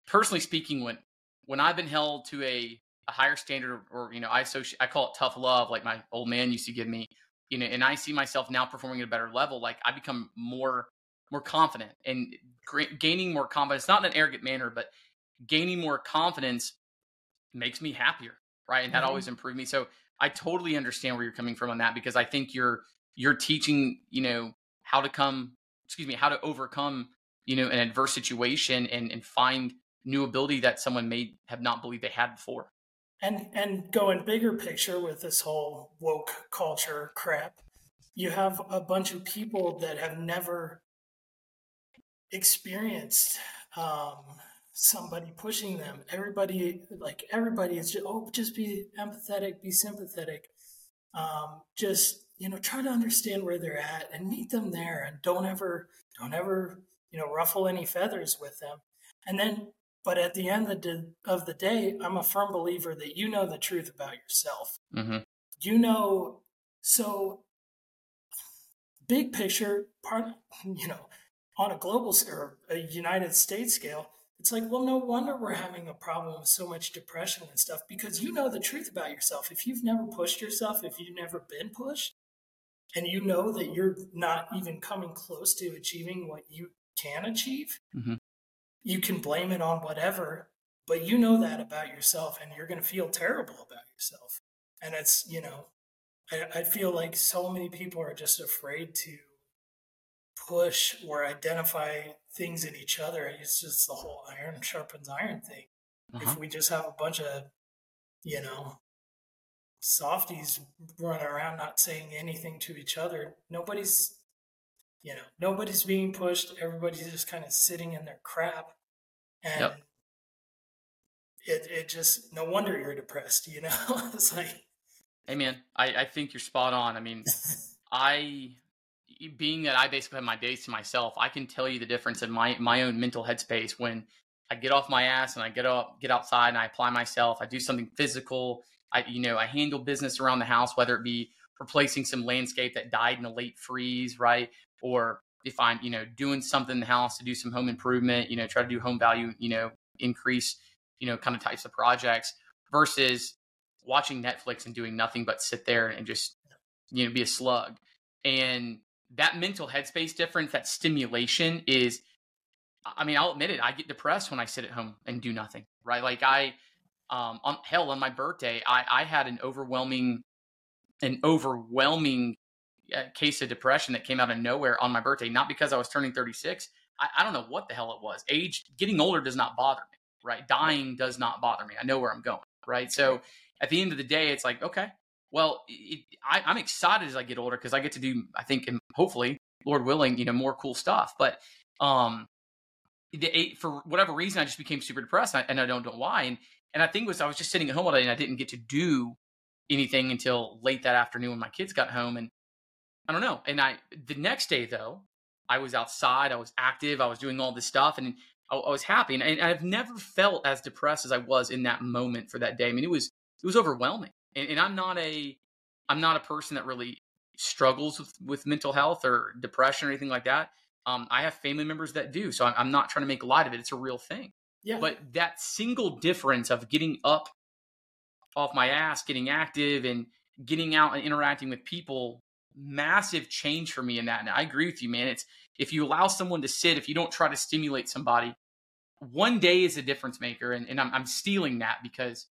Speaker 1: personally speaking, when when I've been held to a, a higher standard, or you know, I associate, I call it tough love, like my old man used to give me, you know, and I see myself now performing at a better level. Like I become more more confident and gaining more confidence, not in an arrogant manner, but gaining more confidence makes me happier, right? And that
Speaker 2: Mhm.
Speaker 1: always improved me. So I totally understand where you're coming from on that because I think you're you're teaching, you know, how to come, excuse me, how to overcome, you know, an adverse situation and and find new ability that someone may have not believed they had before.
Speaker 2: and and going bigger picture with this whole woke culture crap you have a bunch of people that have never experienced um, somebody pushing them. Everybody like everybody is just oh just be empathetic be sympathetic. Um, just you know try to understand where they're at and meet them there and don't ever don't ever you know ruffle any feathers with them. And then but at the end of the, of the day i'm a firm believer that you know the truth about yourself.
Speaker 1: Hmm
Speaker 2: you know so big picture part [laughs] you know on a global or a united states scale it's like well no wonder we're having a problem with so much depression and stuff because you know the truth about yourself if you've never pushed yourself if you've never been pushed and you know that you're not even coming close to achieving what you can achieve
Speaker 1: Mhm.
Speaker 2: you can blame it on whatever but you know that about yourself and you're going to feel terrible about yourself and it's you know I, I feel like so many people are just afraid to push or identify things in each other it's just the whole iron sharpens iron thing
Speaker 1: Uh-huh.
Speaker 2: if we just have a bunch of you know softies running around not saying anything to each other nobody's you know nobody's being pushed everybody's just kind of sitting in their crap and
Speaker 1: Yep.
Speaker 2: it, it just no wonder you're depressed you know [laughs] it's like
Speaker 1: Hey man, I, I think you're spot on. I mean, [laughs] I being that I basically have my days to myself, I can tell you the difference in my my own mental headspace when I get off my ass and I get up, get outside and I apply myself. I do something physical. I you know I handle business around the house, whether it be replacing some landscape that died in a late freeze, right? Or if I'm you know doing something in the house to do some home improvement, you know, try to do home value, you know, increase, you know, kind of types of projects versus watching Netflix and doing nothing but sit there and just you know be a slug. And that mental headspace difference, that stimulation is I mean, I'll admit it, I get depressed when I sit at home and do nothing. Right. Like I um on hell on my birthday, I, I had an overwhelming an overwhelming uh, case of depression that came out of nowhere on my birthday, not because I was turning 36. I, I don't know what the hell it was. Age, getting older does not bother me, right? Dying does not bother me. I know where I'm going, right? So at the end of the day, it's like, okay, well, it, I, I'm excited as I get older because I get to do, I think, and hopefully, Lord willing, you know, more cool stuff. But um, for whatever reason, I just became super depressed, and I, and I don't know why. And and I think was I was just sitting at home all day, and I didn't get to do anything until late that afternoon when my kids got home, and I don't know. And I the next day though, I was outside, I was active, I was doing all this stuff, and I, I was happy. And, and I've never felt as depressed as I was in that moment for that day. I mean, it was it was overwhelming. And, and I'm not a I'm not a person that really struggles with, with mental health or depression or anything like that. Um, I have family members that do, so I'm, I'm not trying to make light of it. It's a real thing.
Speaker 2: yeah
Speaker 1: But that single difference of getting up off my ass, getting active, and getting out and interacting with people, massive change for me in that. And I agree with you, man. It's if you allow someone to sit, if you don't try to stimulate somebody, one day is a difference maker. And, and I'm, I'm stealing that because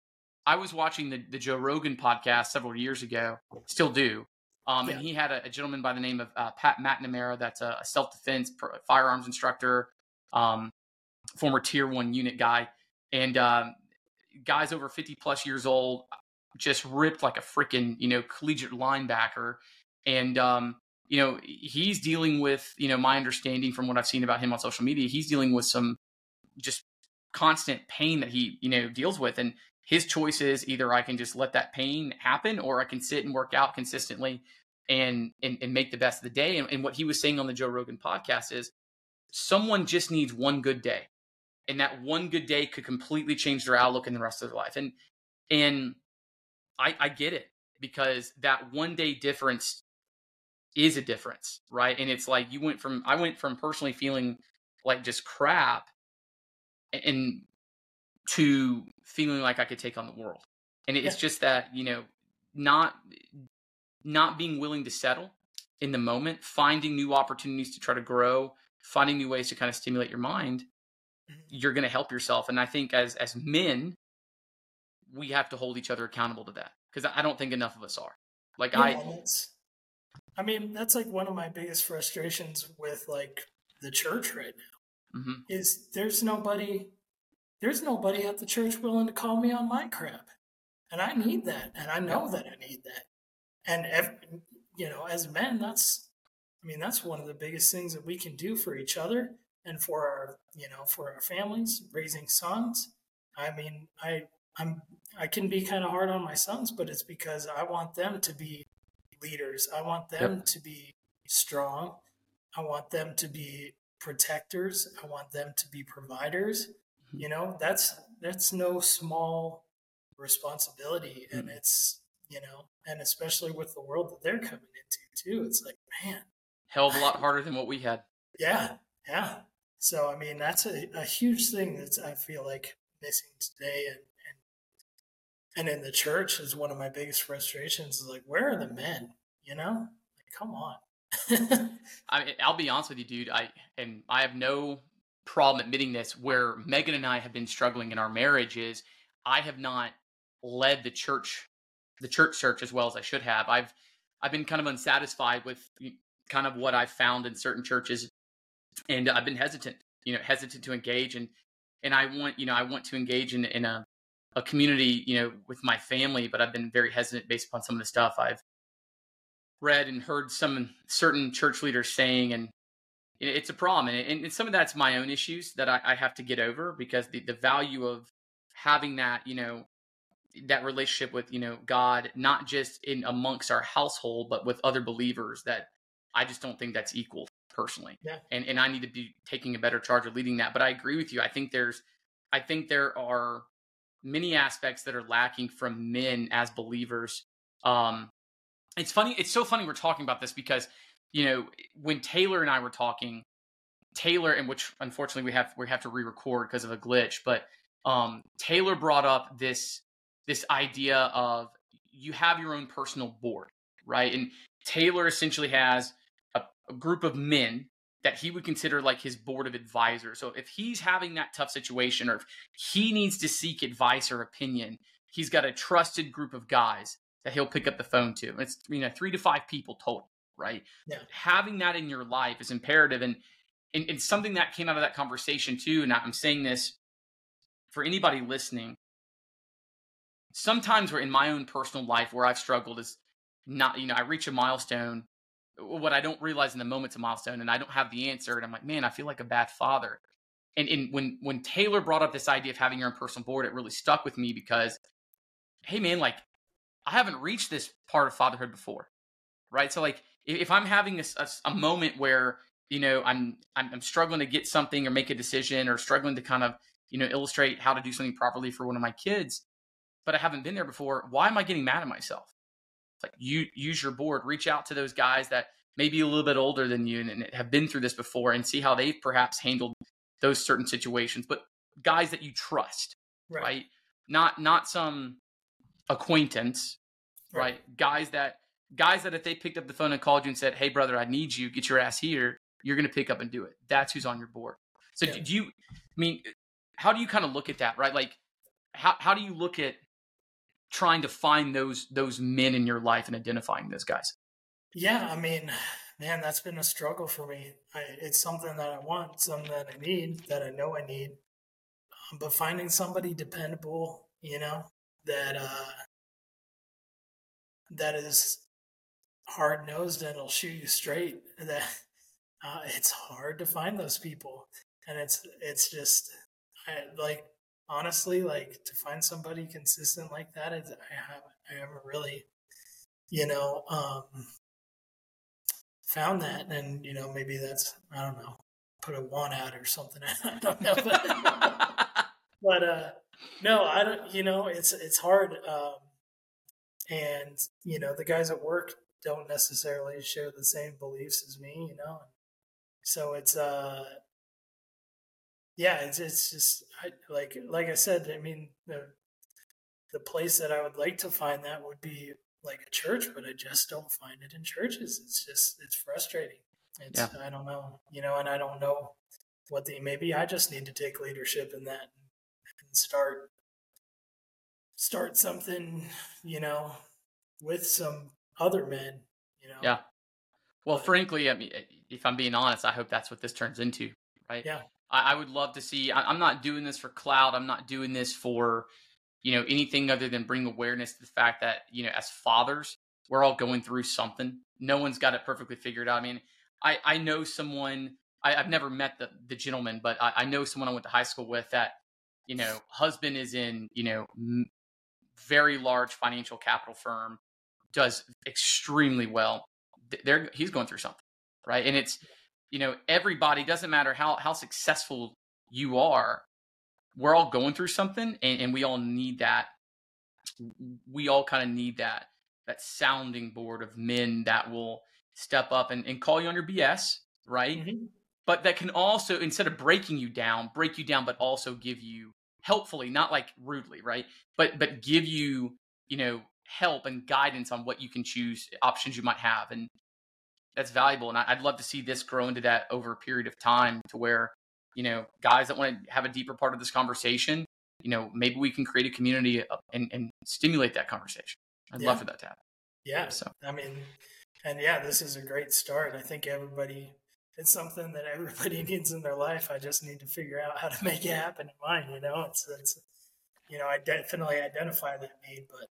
Speaker 1: I was watching the, the Joe Rogan podcast several years ago, still do. Um, And he had a, a gentleman by the name of uh, Pat McNamara, that's a, a self defense firearms instructor, um, former tier one unit guy. And um, guys over 50 plus years old, just ripped like a freaking, you know, collegiate linebacker. And, um, you know, he's dealing with, you know, my understanding from what I've seen about him on social media, he's dealing with some just constant pain that he, you know, deals with. And his choice is either I can just let that pain happen or I can sit and work out consistently and and, and make the best of the day. And, and what he was saying on the Joe Rogan podcast is someone just needs one good day. And that one good day could completely change their outlook in the rest of their life. And and I, I get it because that one day difference is a difference, right? And it's like you went from I went from personally feeling like just crap and to feeling like I could take on the world. And it's
Speaker 2: Yeah.
Speaker 1: just that, you know, not not being willing to settle in the moment, finding new opportunities to try to grow, finding new ways to kind of stimulate your mind,
Speaker 2: Mhm.
Speaker 1: you're going to help yourself. And I think as as men, we have to hold each other accountable to that because I don't think enough of us are. Like
Speaker 2: Yeah,
Speaker 1: I,
Speaker 2: I mean, that's like one of my biggest frustrations with like the church right now
Speaker 1: Mhm.
Speaker 2: is there's nobody, there's nobody at the church willing to call me on my crap, and I need that, and I know that I need that, and ev you know, as men, that's, I mean, that's one of the biggest things that we can do for each other and for our, you know, for our families, raising sons. I mean, I, I'm, I can be kind of hard on my sons, but it's because I want them to be leaders. I want them to be strong. I want them to be protectors. I want them to be providers. You know, that's that's no small responsibility and mm. it's, you know, and especially with the world that they're coming into too. It's like, man,
Speaker 1: hell of a lot [laughs] harder than what we had.
Speaker 2: yeah, yeah. So I mean, that's a, a huge thing that I feel like missing today, and and and in the church is one of my biggest frustrations. Is like, where are the men? You know, like, come on. [laughs]
Speaker 1: I mean, I'll be honest with you, dude. I and I have no problem admitting this. Where Megan and I have been struggling in our marriage is I have not led the church, the church search as well as I should have. I've I've been kind of unsatisfied with kind of what I've found in certain churches, and I've been hesitant, you know, hesitant to engage. And and I want, you know, I want to engage in in a a community, you know, with my family, but I've been very hesitant based upon some of the stuff I've read and heard some certain church leaders saying, and it's a problem. And, and some of that's my own issues that I, I have to get over because the, the value of having that, you know, that relationship with, you know, God, not just in amongst our household, but with other believers that I just don't think that's equal personally.
Speaker 2: Yeah.
Speaker 1: And, and I need to be taking a better charge of leading that. But I agree with you. I think there's, I think there are many aspects that are lacking from men as believers. Um, it's funny. It's so funny we're talking about this because you know when Taylor and I were talking, Taylor and which unfortunately we have we have to re-record because of a glitch, but um, Taylor brought up this this idea of you have your own personal board, right? And Taylor essentially has a, a group of men that he would consider like his board of advisors. So if he's having that tough situation or if he needs to seek advice or opinion, he's got a trusted group of guys that he'll pick up the phone to. It's you know three to five people total, right?
Speaker 2: Yeah.
Speaker 1: Having that in your life is imperative, and and, and something that came out of that conversation too. And I'm saying this for anybody listening. Sometimes we're in my own personal life where I've struggled is not you know I reach a milestone. What I don't realize in the moment's a milestone, and I don't have the answer, and I'm like, man, I feel like a bad father. And, and when when Taylor brought up this idea of having your own personal board, it really stuck with me because, hey man, like I haven't reached this part of fatherhood before, right? So like if, I'm having a, a, a, moment where you know I'm, I'm I'm struggling to get something or make a decision or struggling to kind of you know illustrate how to do something properly for one of my kids, but I haven't been there before, why am I getting mad at myself? It's like you use your board, reach out to those guys that may be a little bit older than you and, and have been through this before, and see how they've perhaps handled those certain situations, but guys that you trust, right? right? Not not some acquaintance, right. right? Guys that guys that if they picked up the phone and called you and said, "Hey, brother, I need you. Get your ass here." You're going to pick up and do it. That's who's on your board. So, yeah. do you? I mean, how do you kind of look at that, right? Like, how how do you look at trying to find those those men in your life and identifying those guys?
Speaker 2: Yeah, I mean, man, that's been a struggle for me. I, it's something that I want, something that I need, that I know I need. Um, but finding somebody dependable, you know, that uh, that is hard nosed and will shoot you straight. [laughs] That uh, it's hard to find those people, and it's it's just I, like honestly, like to find somebody consistent like that. It's, I haven't I haven't really, you know, um, found that, and you know maybe that's I don't know, put a one out or something. [laughs] I don't know, but, but uh, no, I don't. You know, it's it's hard, um, and you know the guys at work don't necessarily share the same beliefs as me. You know, so it's uh, yeah, it's it's just I, like like I said. I mean the the place that I would like to find that would be like a church, but I just don't find it in churches. It's just it's frustrating. It's yeah. I don't know, you know, and I don't know what the maybe I just need to take leadership in that and start start something, you know, with some other men, you know.
Speaker 1: Yeah. Well, frankly, I mean, if I'm being honest, I hope that's what this turns into, right?
Speaker 2: Yeah.
Speaker 1: I, I would love to see. I, I'm not doing this for cloud. I'm not doing this for, you know, anything other than bring awareness to the fact that you know, as fathers, we're all going through something. No one's got it perfectly figured out. I mean, I I know someone. I, have never met the the gentleman, but I, I know someone I went to high school with that, you know, husband is in you know, m- very large financial capital firm, does extremely well. They're, he's going through something, right? And it's you know, everybody doesn't matter how how successful you are, we're all going through something, and, and we all need that. We all kind of need that that sounding board of men that will step up and, and call you on your BS, right? Mm-hmm. But that can also, instead of breaking you down, break you down, but also give you helpfully, not like rudely, right? But but give you, you know, help and guidance on what you can choose, options you might have, and that's valuable. And I'd love to see this grow into that over a period of time, to where you know guys that want to have a deeper part of this conversation, you know, maybe we can create a community uh, and, and stimulate that conversation. I'd yeah. love for that to happen.
Speaker 2: Yeah. So I mean, and yeah, this is a great start. I think everybody it's something that everybody [laughs] needs in their life. I just need to figure out how to make it happen in mine. You know, it's it's you know I definitely identify that need, but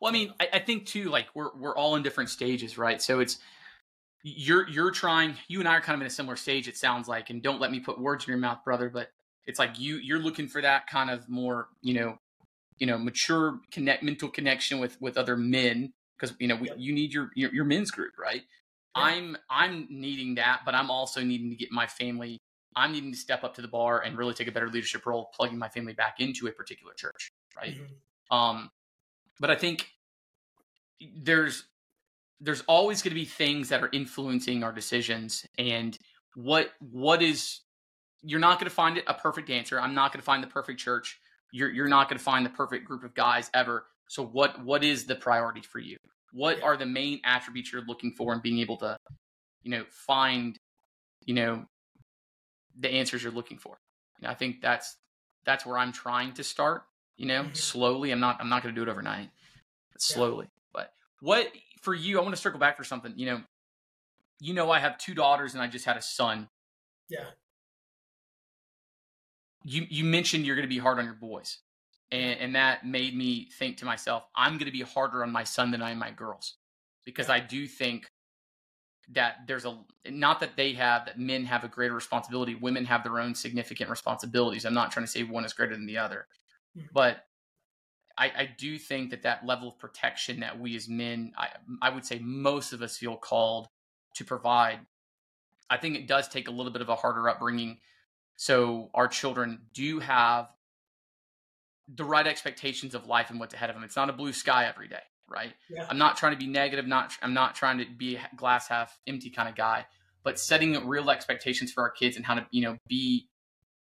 Speaker 1: well, I mean, I, I think too, like we're we're all in different stages, right? So it's you're you're trying. You and I are kind of in a similar stage. It sounds like, and don't let me put words in your mouth, brother, but it's like you you're looking for that kind of more, you know, you know, mature connect mental connection with with other men because you know we, yep. you need your, your, your men's group, right? I'm I'm needing that, but I'm also needing to get my family. I'm needing to step up to the bar and really take a better leadership role, plugging my family back into a particular church, right? Mm-hmm. Um, but I think there's there's always going to be things that are influencing our decisions, and what what is you're not going to find it a perfect answer. I'm not going to find the perfect church. You're you're not going to find the perfect group of guys ever. So what what is the priority for you? what are the main attributes you're looking for and being able to you know find you know the answers you're looking for and i think that's that's where i'm trying to start you know mm-hmm. slowly. I'm not i'm not going to do it overnight but slowly. Yeah. but what for you i want to circle back for something you know you know i have two daughters and i just had a son.
Speaker 2: Yeah.
Speaker 1: You you mentioned you're going to be hard on your boys and, and that made me think to myself, I'm going to be harder on my son than I am my girls, because I do think that there's a not that they have that men have a greater responsibility women have their own significant responsibilities. I'm not trying to say one is greater than the other. Mm-hmm. but I, I, do think that that level of protection that we as men I, I would say most of us feel called to provide i think it does take a little bit of a harder upbringing so our children do have the right expectations of life and what's ahead of them. It's not a blue sky every day, right? Yeah. I'm not trying to be negative. Not I'm not trying to be a glass half empty kind of guy, but setting real expectations for our kids and how to you know be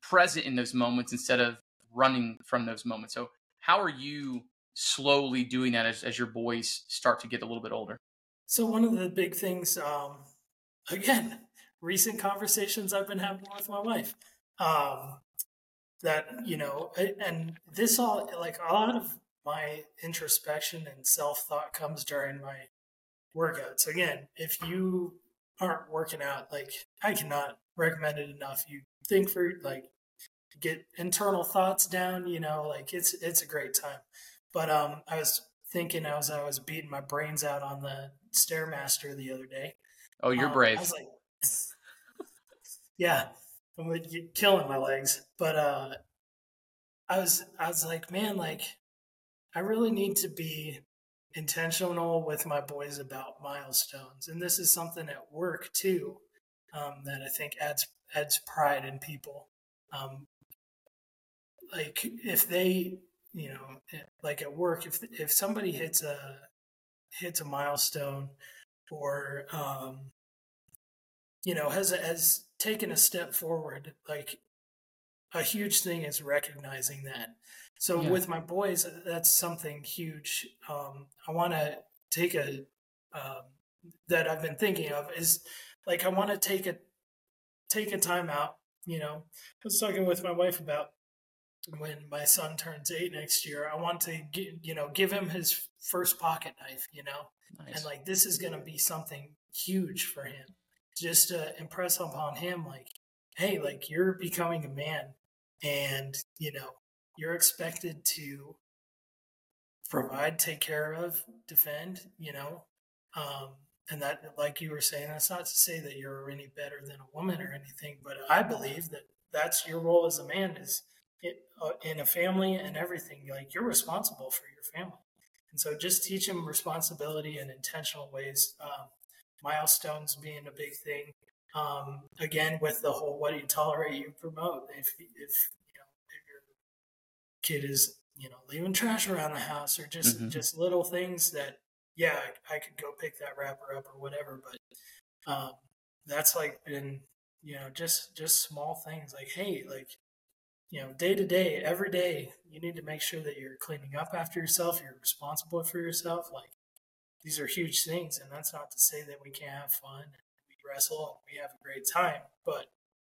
Speaker 1: present in those moments instead of running from those moments. So how are you slowly doing that as, as your boys start to get a little bit older?
Speaker 2: So one of the big things, um, again, [laughs] recent conversations I've been having with my wife. Um, that you know and this all like a lot of my introspection and self-thought comes during my workouts again if you aren't working out like i cannot recommend it enough you think for like get internal thoughts down you know like it's it's a great time but um i was thinking as i was beating my brains out on the stairmaster the other day
Speaker 1: oh you're um, brave
Speaker 2: i was like yeah I'm killing my legs. But uh, I was I was like, man, like I really need to be intentional with my boys about milestones, and this is something at work too um, that I think adds adds pride in people. Um, like if they, you know, like at work, if if somebody hits a hits a milestone or um, you know has has taken a step forward like a huge thing is recognizing that. So yeah. with my boys that's something huge. Um, i want to take a um, that i've been thinking of is like i want to take a take a time out you know. I was talking with my wife about when my son turns eight next year, I want to get, you know give him his first pocket knife, you know, nice. and like this is going to be something huge for him, just to impress upon him, like, hey, like you're becoming a man, and you know you're expected to provide, take care of, defend, you know, um, and that, like you were saying, that's not to say that you're any better than a woman or anything, but I believe that that's your role as a man is it, uh, in a family and everything. Like you're responsible for your family. And so just teach them responsibility in intentional ways. Um, milestones being a big thing. Um, again, with the whole what do you tolerate, you promote. If, if, you know, if your kid is, you know, leaving trash around the house or just, mm-hmm. just little things that, yeah, I, I, could go pick that wrapper up or whatever. But um, that's like been, you know, just, just small things like, hey, like, you know, day to day, every day, you need to make sure that you're cleaning up after yourself. You're responsible for yourself. Like these are huge things, and that's not to say that we can't have fun. We wrestle and we have a great time, but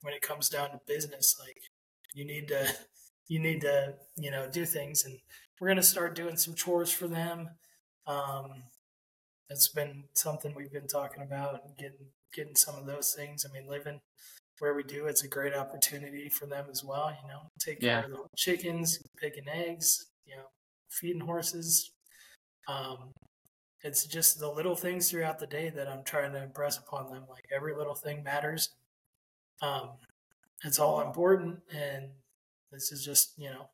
Speaker 2: when it comes down to business, like you need to, [laughs] you need to, you know, do things. And we're gonna start doing some chores for them. Um, that's been something we've been talking about and getting getting some of those things. I mean, living where we do, it's a great opportunity for them as well. You know, take care of the chickens, picking eggs, you know, feeding horses. Um, it's just the little things throughout the day that I'm trying to impress upon them. Like every little thing matters. Um, it's all important, and this is just you know,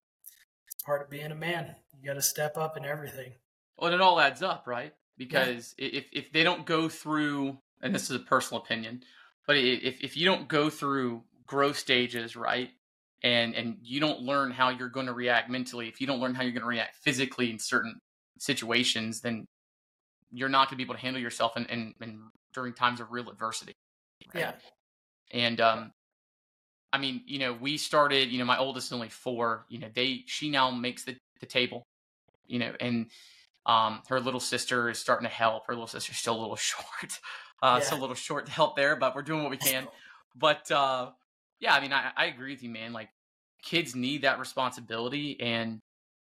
Speaker 2: it's part of being a man. You got to step up in everything.
Speaker 1: Well, it all adds up, right? Because yeah. if if they don't go through, and this is a personal opinion, but if if you don't go through growth stages, right, and and you don't learn how you're going to react mentally, if you don't learn how you're going to react physically in certain situations, then you're not going to be able to handle yourself and in, in, in, during times of real adversity.
Speaker 2: Right? Yeah.
Speaker 1: And um, I mean, you know, we started. You know, my oldest is only four. You know, they she now makes the the table. You know, and um, her little sister is starting to help. Her little sister's still a little [laughs] short. Uh, yeah. It's a little short to [laughs] help there, but we're doing what we can. [laughs] but uh, yeah, I mean, I, I agree with you, man. Like kids need that responsibility. And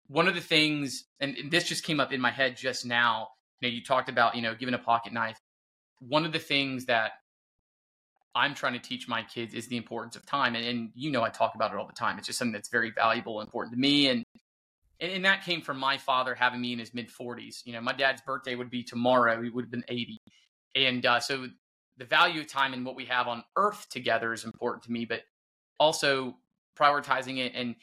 Speaker 1: one of the things, and, and this just came up in my head just now, you know, you talked about, you know, giving a pocket knife. One of the things that I'm trying to teach my kids is the importance of time. And, and, you know, I talk about it all the time. It's just something that's very valuable, and important to me. And, and that came from my father having me in his mid 40s. You know, my dad's birthday would be tomorrow. He would have been 80. And uh, so the value of time and what we have on earth together is important to me, but also prioritizing it and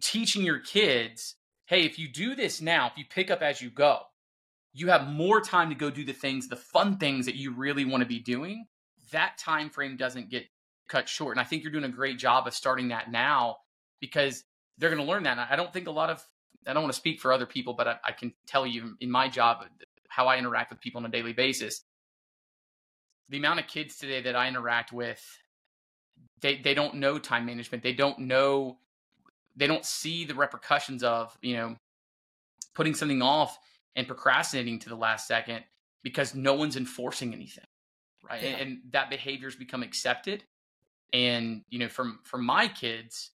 Speaker 1: teaching your kids hey, if you do this now, if you pick up as you go, you have more time to go do the things, the fun things that you really want to be doing. That time frame doesn't get cut short. And I think you're doing a great job of starting that now because they're going to learn that. And I don't think a lot of, I don't want to speak for other people, but I, I can tell you in my job how I interact with people on a daily basis the amount of kids today that I interact with, they they don't know time management. They don't know they don't see the repercussions of, you know, putting something off and procrastinating to the last second because no one's enforcing anything. Right. Yeah. And, and that behavior's become accepted. And, you know, from from my kids,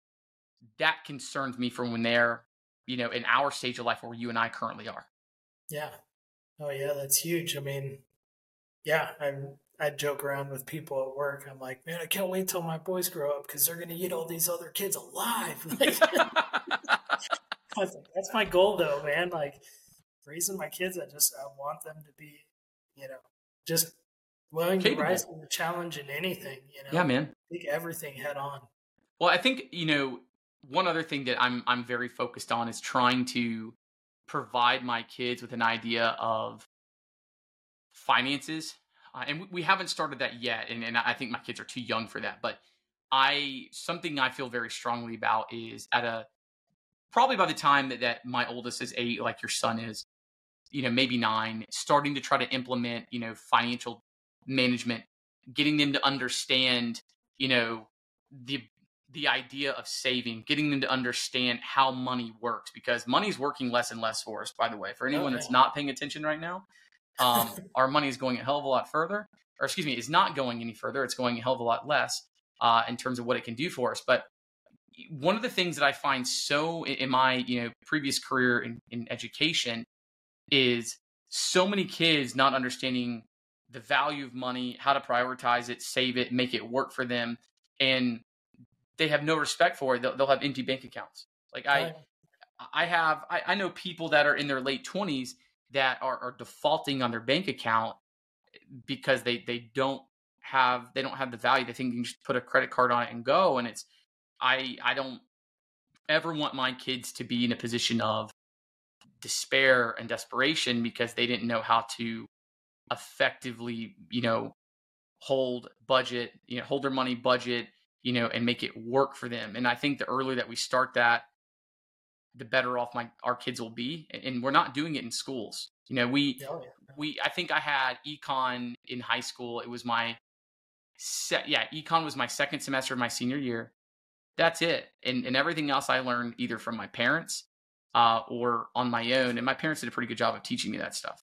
Speaker 1: that concerns me from when they're, you know, in our stage of life where you and I currently are.
Speaker 2: Yeah. Oh yeah, that's huge. I mean, yeah, I'm I joke around with people at work. I'm like, man, I can't wait till my boys grow up because they're going to eat all these other kids alive. [laughs] Like, [laughs] that's my goal, though, man. Like raising my kids, I just I want them to be, you know, just willing Capable. to rise to the challenge in anything. You know,
Speaker 1: yeah, man,
Speaker 2: take everything head on.
Speaker 1: Well, I think you know one other thing that I'm I'm very focused on is trying to provide my kids with an idea of finances uh, and we haven't started that yet, and, and I think my kids are too young for that. But I something I feel very strongly about is at a probably by the time that, that my oldest is eight, like your son is, you know, maybe nine, starting to try to implement, you know, financial management, getting them to understand, you know, the the idea of saving, getting them to understand how money works because money's working less and less for us, by the way. For anyone that's not paying attention right now, um, our money is going a hell of a lot further, or excuse me, is not going any further. It's going a hell of a lot less uh, in terms of what it can do for us. But one of the things that I find so in, my you know previous career in, in education is so many kids not understanding the value of money, how to prioritize it, save it, make it work for them, and they have no respect for it. They'll, they'll have empty bank accounts. Like I, I have, I, I, know people that are in their late twenties that are, are defaulting on their bank account because they they don't have they don't have the value. They think you can just put a credit card on it and go. And it's I I don't ever want my kids to be in a position of despair and desperation because they didn't know how to effectively, you know, hold budget, you know, hold their money budget, you know, and make it work for them. And I think the earlier that we start that, the better off my our kids will be. And we're not doing it in schools. You know, we oh, yeah. we I think I had econ in high school. It was my set yeah, econ was my second semester of my senior year. That's it. And and everything else I learned either from my parents uh, or on my own. And my parents did a pretty good job of teaching me that stuff.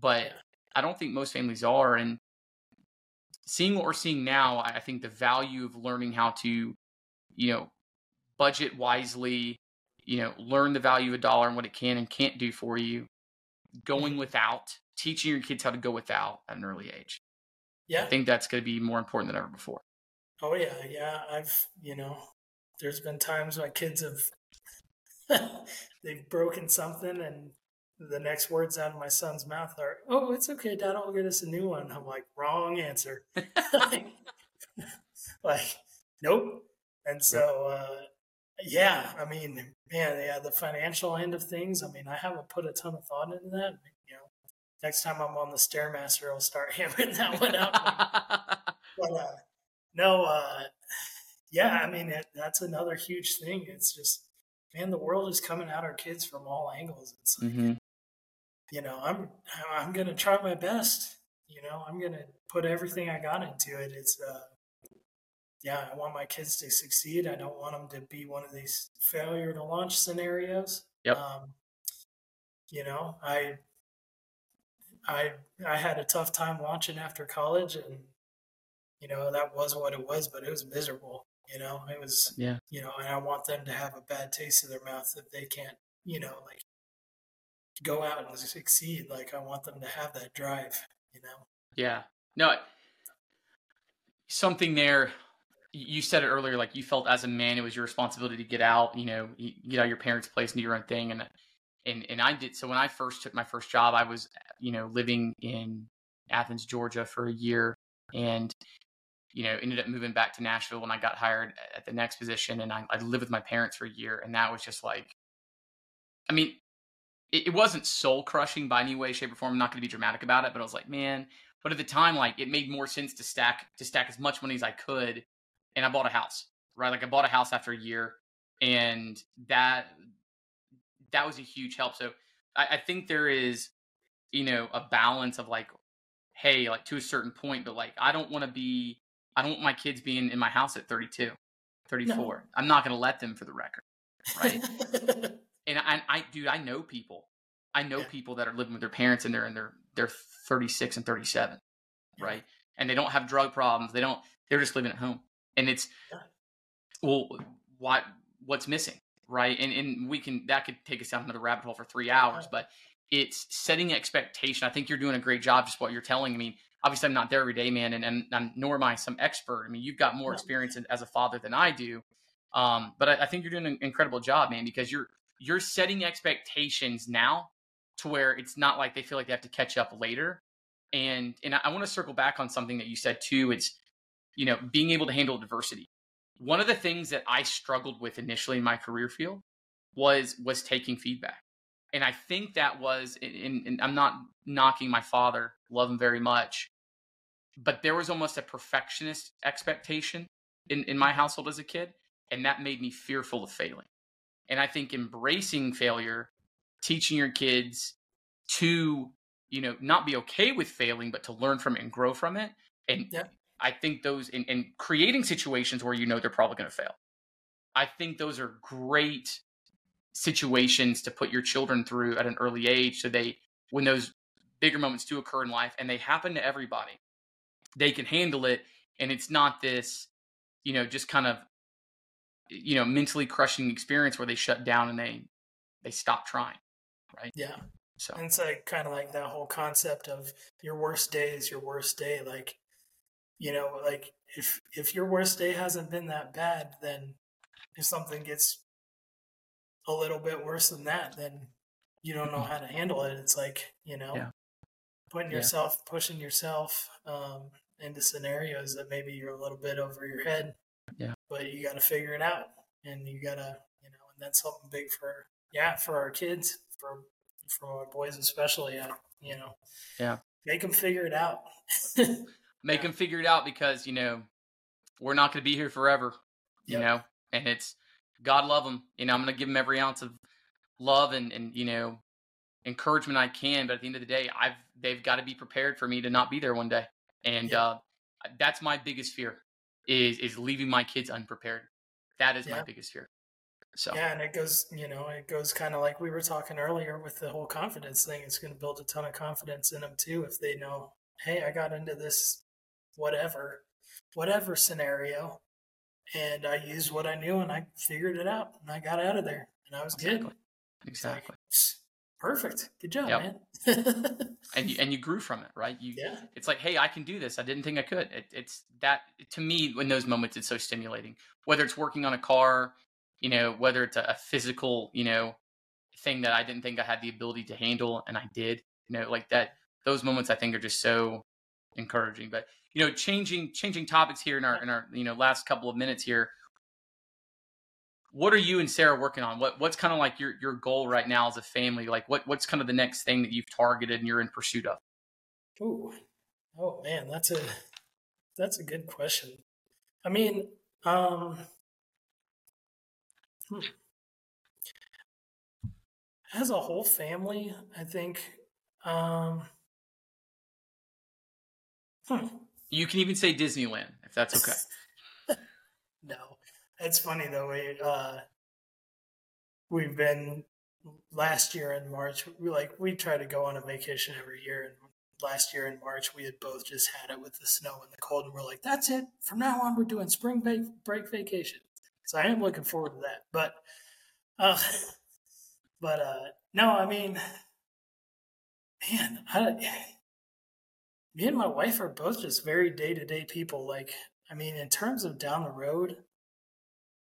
Speaker 1: But. I don't think most families are. And seeing what we're seeing now, I think the value of learning how to, you know, budget wisely, you know, learn the value of a dollar and what it can and can't do for you, going mm-hmm. without, teaching your kids how to go without at an early age. Yeah. I think that's going to be more important than ever before.
Speaker 2: Oh, yeah. Yeah. I've, you know, there's been times my kids have, [laughs] they've broken something and the next words out of my son's mouth are, "Oh, it's okay, Dad. I'll get us a new one." I'm like, "Wrong answer." like, [laughs] [laughs] like, nope. And so, uh, yeah, I mean, man, yeah, the financial end of things. I mean, I haven't put a ton of thought into that. You know, next time I'm on the stairmaster, I'll start [laughs] hammering that one out. [laughs] but uh, no, uh, yeah, I mean, it, that's another huge thing. It's just, man, the world is coming at our kids from all angles. It's like, mm-hmm you know, I'm I'm gonna try my best. You know, I'm gonna put everything I got into it. It's uh, yeah, I want my kids to succeed. I don't want them to be one of these failure to launch scenarios. Yep. Um, you know, I I I had a tough time launching after college, and you know that was what it was, but it was miserable. You know, it was yeah. You know, and I want them to have a bad taste in their mouth that they can't. You know, like go out and succeed. Like I want them to have that drive, you know?
Speaker 1: Yeah. No, something there. You said it earlier, like you felt as a man, it was your responsibility to get out, you know, get out your parents' place and do your own thing. And, and, and I did. So when I first took my first job, I was, you know, living in Athens, Georgia for a year and, you know, ended up moving back to Nashville when I got hired at the next position. And I, I lived with my parents for a year. And that was just like, I mean, it, it wasn't soul crushing by any way, shape, or form. I'm not going to be dramatic about it, but I was like, man. But at the time, like it made more sense to stack to stack as much money as I could, and I bought a house. Right, like I bought a house after a year, and that that was a huge help. So I, I think there is, you know, a balance of like, hey, like to a certain point, but like I don't want to be, I don't want my kids being in my house at 32, 34. No. I'm not going to let them for the record, right? [laughs] and I, I, dude, I know people. I know yeah. people that are living with their parents and they're in their they're 36 and 37, yeah. right? And they don't have drug problems. They don't. They're just living at home, and it's well, what what's missing, right? And and we can that could take us down another rabbit hole for three hours, but it's setting expectation. I think you're doing a great job. Just what you're telling. I mean, obviously, I'm not there every day, man, and and, and nor am I some expert. I mean, you've got more experience as a father than I do. Um, but I, I think you're doing an incredible job, man, because you're you're setting expectations now to where it's not like they feel like they have to catch up later. And and I, I want to circle back on something that you said too. It's you know being able to handle diversity. One of the things that I struggled with initially in my career field was was taking feedback, and I think that was. And, and I'm not knocking my father, love him very much, but there was almost a perfectionist expectation in in my household as a kid, and that made me fearful of failing. And I think embracing failure, teaching your kids to, you know, not be okay with failing, but to learn from it and grow from it. And yeah. I think those in, and creating situations where you know they're probably going to fail. I think those are great situations to put your children through at an early age so they when those bigger moments do occur in life and they happen to everybody they can handle it and it's not this you know just kind of you know mentally crushing experience where they shut down and they they stop trying right
Speaker 2: Yeah.
Speaker 1: so
Speaker 2: And it's like kind of like that whole concept of your worst day is your worst day. Like, you know, like if if your worst day hasn't been that bad, then if something gets a little bit worse than that, then you don't know how to handle it. It's like, you know,
Speaker 1: Yeah.
Speaker 2: putting
Speaker 1: Yeah.
Speaker 2: yourself, pushing yourself um, into scenarios that maybe you're a little bit over your head.
Speaker 1: Yeah.
Speaker 2: But you got to figure it out, and you got to, you know, and that's something big for, yeah, for our kids, for for our boys especially. I, you know,
Speaker 1: Yeah.
Speaker 2: make them figure it out. [laughs]
Speaker 1: make them figure it out because you know we're not going to be here forever you
Speaker 2: Yep.
Speaker 1: know? And it's god love them you know? I'm going to give them every ounce of love and and you know encouragement i can but at the end of the day i've they've got to be prepared for me to not be there one day. And
Speaker 2: Yeah.
Speaker 1: uh that's my biggest fear is is leaving my kids unprepared. That is my biggest fear. So.
Speaker 2: Yeah, and it goes, you know, it goes kind of like we were talking earlier with the whole confidence thing. It's going to build a ton of confidence in them too if they know, hey, I got into this whatever, whatever scenario, and I used what I knew and I figured it out and I got out of there and I was
Speaker 1: exactly.
Speaker 2: Good. It's like,
Speaker 1: exactly.
Speaker 2: Perfect, good job,
Speaker 1: Yep.
Speaker 2: man. [laughs]
Speaker 1: and you and you grew from it right? You
Speaker 2: yeah,
Speaker 1: it's like hey i can do this. I didn't think i could. It, it's that to me in those moments it's so stimulating. Whether it's working on a car you know whether it's a, a physical you know thing that i didn't think i had the ability to handle and i did you know like that those moments i think are just so encouraging. But you know changing changing topics here in our in our you know last couple of minutes here what are you and sarah working on what what's kind of like your your goal right now as a family like what what's kind of the next thing that you've targeted and you're in pursuit of
Speaker 2: Ooh. Oh man, that's a that's a good question. I mean, um hmm. as a whole family, I think um hmm.
Speaker 1: You can even say Disneyland if that's okay. [laughs]
Speaker 2: no. It's funny though, we uh we've been last year in March, we like we try to go on a vacation every year and last year in March we had both just had it with the snow and the cold and we're like, that's it. From now on we're doing spring break break vacation. So I am looking forward to that. But uh [laughs] but uh no, I mean man, I me and my wife are both just very day to day people. Like, I mean, in terms of down the road,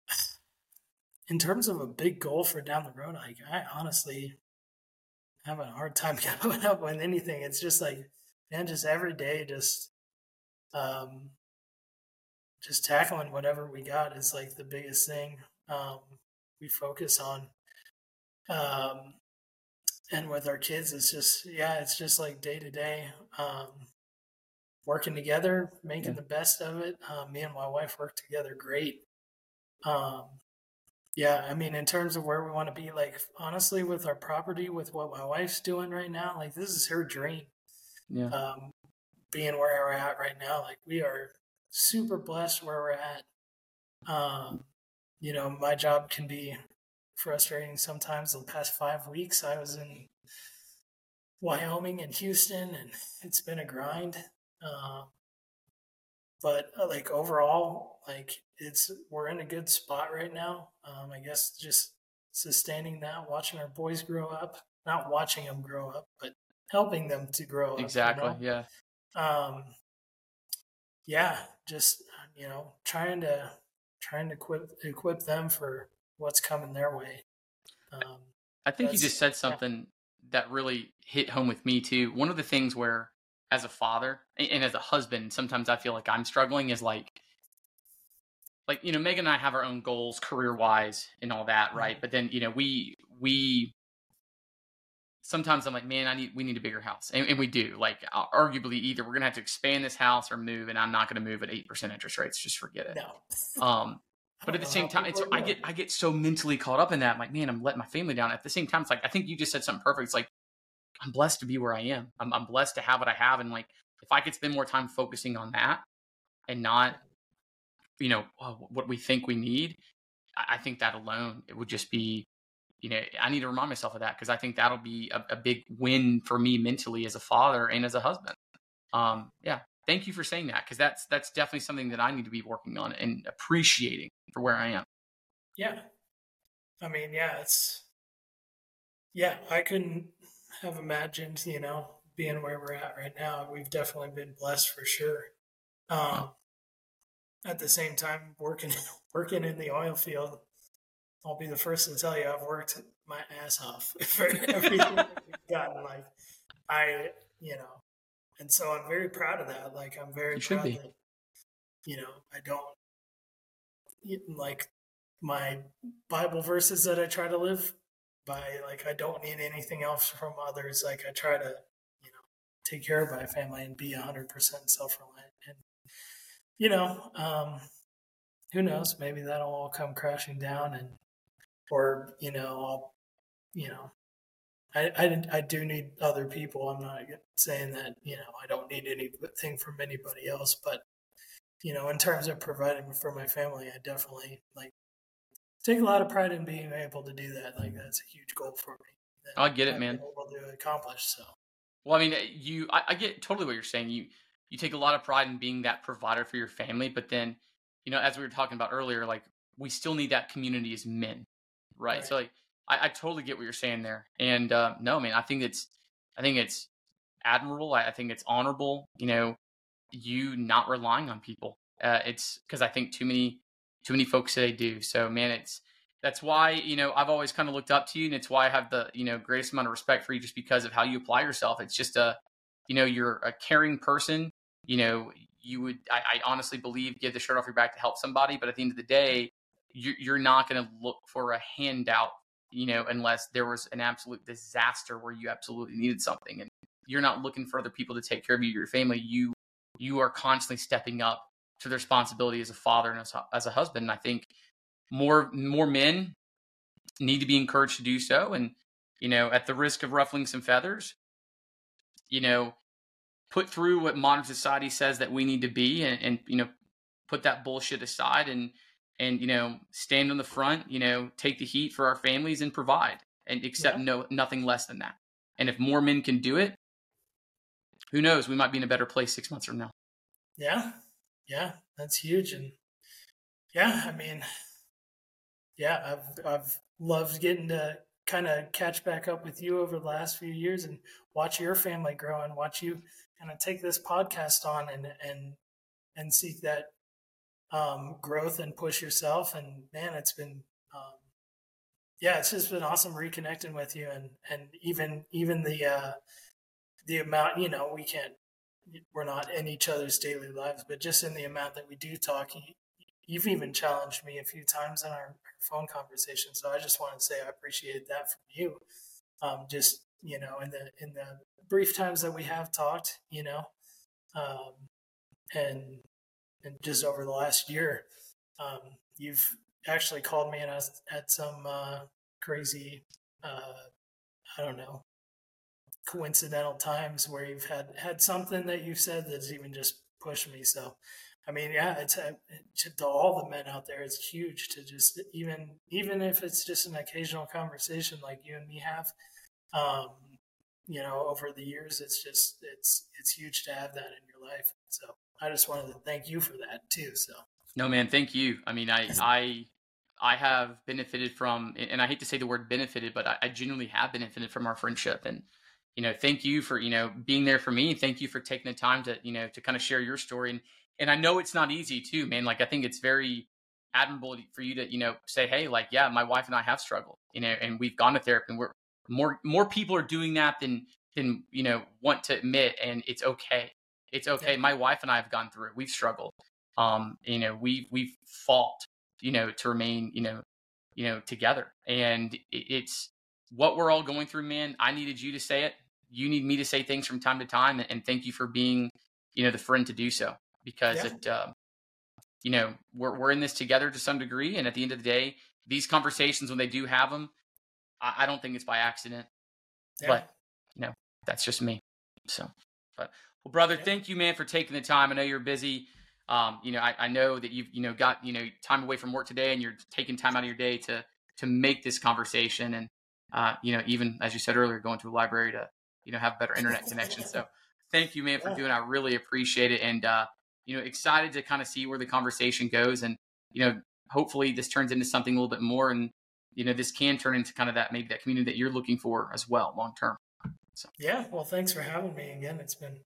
Speaker 2: [sighs] in terms of a big goal for down the road, like I honestly have a hard time [laughs] coming up with anything. It's just like, man, just every day, just um, just tackling whatever we got is like the biggest thing um, we focus on. Um, and with our kids, it's just yeah, it's just like day to day, um, working together, making
Speaker 1: Yeah.
Speaker 2: the best of it. Um, me and my wife work together great. Um, yeah, I mean, in terms of where we want to be, like honestly, with our property, with what my wife's doing right now, like this is her dream.
Speaker 1: Yeah.
Speaker 2: Um, being where we're at right now, like we are super blessed where we're at. Um, you know, my job can be frustrating sometimes. The past five weeks, I was in Wyoming and Houston, and it's been a grind. Um, but uh, like overall, like it's we're in a good spot right now. Um, I guess just sustaining that, watching our boys grow up, not watching them grow up, but helping them to grow up. you
Speaker 1: Exactly.
Speaker 2: know?
Speaker 1: Yeah.
Speaker 2: um yeah just you know trying to trying to equip equip them for what's coming their way um
Speaker 1: I think you just said something that really hit home with me too. One of the things where, as a father and, as a husband, sometimes I feel like I'm struggling is like, like you know, Megan and I have our own goals career wise and all that, right? But then you know, we we sometimes I'm like, man, I need we need a bigger house, and, and we do. Like, uh, arguably, either we're gonna have to expand this house or move, and I'm not gonna move at eight percent interest rates. Just forget it.
Speaker 2: no
Speaker 1: Um, but at the same time, it's I get I get so mentally caught up in that. I'm like, man, I'm letting my family down. At the same time, it's like I think you just said something perfect. It's like I'm blessed to be where I am. I'm, I'm blessed to have what I have, and like if I could spend more time focusing on that and not, you know, uh, what we think we need, I, I think that alone it would just be, you know, I need to remind myself of that because I think that'll be a, a big win for me mentally as a father and as a husband. Um, yeah, thank you for saying that because that's that's definitely something that I need to be working on and appreciating for where I am.
Speaker 2: Yeah. I mean, yeah, it's, yeah, I couldn't have imagined, you know, being where we're at right now. We've definitely been blessed for sure. Um, at the same time, working, [laughs] working in the oil field, I'll be the first to tell you I've worked my ass off [laughs] for everything we've gotten. Like I, you know, and so I'm very proud of that. Like I'm very
Speaker 1: You
Speaker 2: proud
Speaker 1: should be.
Speaker 2: that, you know, I don't like my Bible verses that I try to live by. Like I don't need anything else from others. Like I try to, you know, take care of my family and be hundred percent self reliant. And you know, um, who knows? Maybe that'll all come crashing down, and or you know, I'll, you know, I, I, I do need other people. I'm not saying that, you know, I don't need anything from anybody else, but, you know, in terms of providing for my family, I definitely like take a lot of pride in being able to do that. Like that's a huge goal for me.
Speaker 1: I get it, man.
Speaker 2: Able to accomplish. So
Speaker 1: Well, I mean, you, I, I get totally what you're saying. You, you take a lot of pride in being that provider for your family, but then, you know, as we were talking about earlier, like we still need that community as men, right?
Speaker 2: Right.
Speaker 1: So, like, I, I totally get what you're saying there. And uh, no, man, I think it's, I think it's admirable. I, I think it's honorable. You know, you not relying on people. Uh, it's because I think too many, too many folks today do. So, man, it's that's why you know I've always kind of looked up to you, and it's why I have the you know greatest amount of respect for you, just because of how you apply yourself. It's just a, you know, you're a caring person. You know, you would I, I honestly believe give the shirt off your back to help somebody, but at the end of the day, you're, you're not going to look for a handout. You know, unless there was an absolute disaster where you absolutely needed something, and you're not looking for other people to take care of you, your family. You you are constantly stepping up to the responsibility as a father and as a, as a husband. And I think more more men need to be encouraged to do so and you know at the risk of ruffling some feathers you know put through what modern society says that we need to be and, and you know put that bullshit aside and and you know stand on the front you know take the heat for our families and provide and accept
Speaker 2: Yeah.
Speaker 1: no nothing less than that and if more men can do it who knows we might be in a better place six months from now
Speaker 2: yeah, yeah, that's huge. And yeah, I mean, yeah, I've, I've loved getting to kind of catch back up with you over the last few years and watch your family grow and watch you kind of take this podcast on and, and, and seek that um, growth and push yourself. And man, it's been, um, yeah, it's just been awesome reconnecting with you and, and even, even the, uh, the amount, you know, we can't, we're not in each other's daily lives, but just in the amount that we do talk, you, you've even challenged me a few times in our, phone conversation. So I just want to say I appreciate that from you. Um, just you know, in the in the brief times that we have talked, you know, um, and and just over the last year, um, you've actually called me and at some uh, crazy, uh, I don't know, coincidental times where you've had had something that you've said that's even just pushed me. So, I mean, yeah, it's to, to all the men out there, it's huge to just even even if it's just an occasional conversation like you and me have. Um, you know, over the years, it's just it's it's huge to have that in your life. So I just wanted to thank you for that too. So
Speaker 1: No, man, thank you. I mean, I I I have benefited from, and I hate to say the word benefited, but I, I genuinely have benefited from our friendship. And you know, thank you for you know being there for me. Thank you for taking the time to you know to kind of share your story. And and I know it's not easy too, man. Like I think it's very admirable for you to you know say, hey, like yeah, my wife and I have struggled, you know, and we've gone to therapy, and we're more more people are doing that than than you know want to admit, and it's okay. It's okay.
Speaker 2: Yeah.
Speaker 1: My wife and I have gone through it. We've struggled. Um, you know, we we've fought, you know, to remain, you know, you know, together. And it's what we're all going through, man. I needed you to say it. You need me to say things from time to time, and thank you for being, you know, the friend to do so because
Speaker 2: Yeah.
Speaker 1: it, uh, you know, we're we're in this together to some degree, and at the end of the day, these conversations when they do have them, I, I don't think it's by accident.
Speaker 2: yeah,
Speaker 1: But you know, that's just me. So, but well, brother,
Speaker 2: Yeah.
Speaker 1: thank you, man, for taking the time. I know you're busy. Um, you know, I, I know that you've you know got you know time away from work today, and you're taking time out of your day to to make this conversation, and uh, you know, even as you said earlier, going to a library to you know have better internet connection. So, thank you, man, for doing. it. I really appreciate it, and uh, you know, excited to kind of see where the conversation goes, and you know, hopefully this turns into something a little bit more and you know this can turn into kind of that maybe that community that you're looking for as well long term.
Speaker 2: So. Yeah. Well thanks for having me again. It's been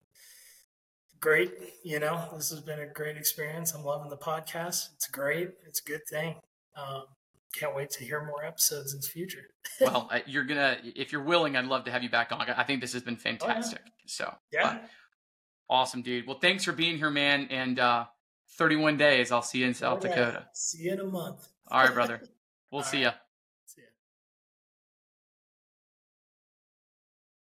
Speaker 2: great. You know this has been a great experience. I'm loving the podcast. It's great. It's a good thing. Um, can't wait to hear more episodes in the future. [laughs]
Speaker 1: Well you're gonna if you're willing i'd love to have you back on. I think this has been fantastic oh, yeah. so
Speaker 2: yeah.
Speaker 1: awesome dude. Well thanks for being here man and uh 31 days. I'll see you in south dakota.
Speaker 2: See you in a month.
Speaker 1: All right [laughs] brother. We'll All see right. you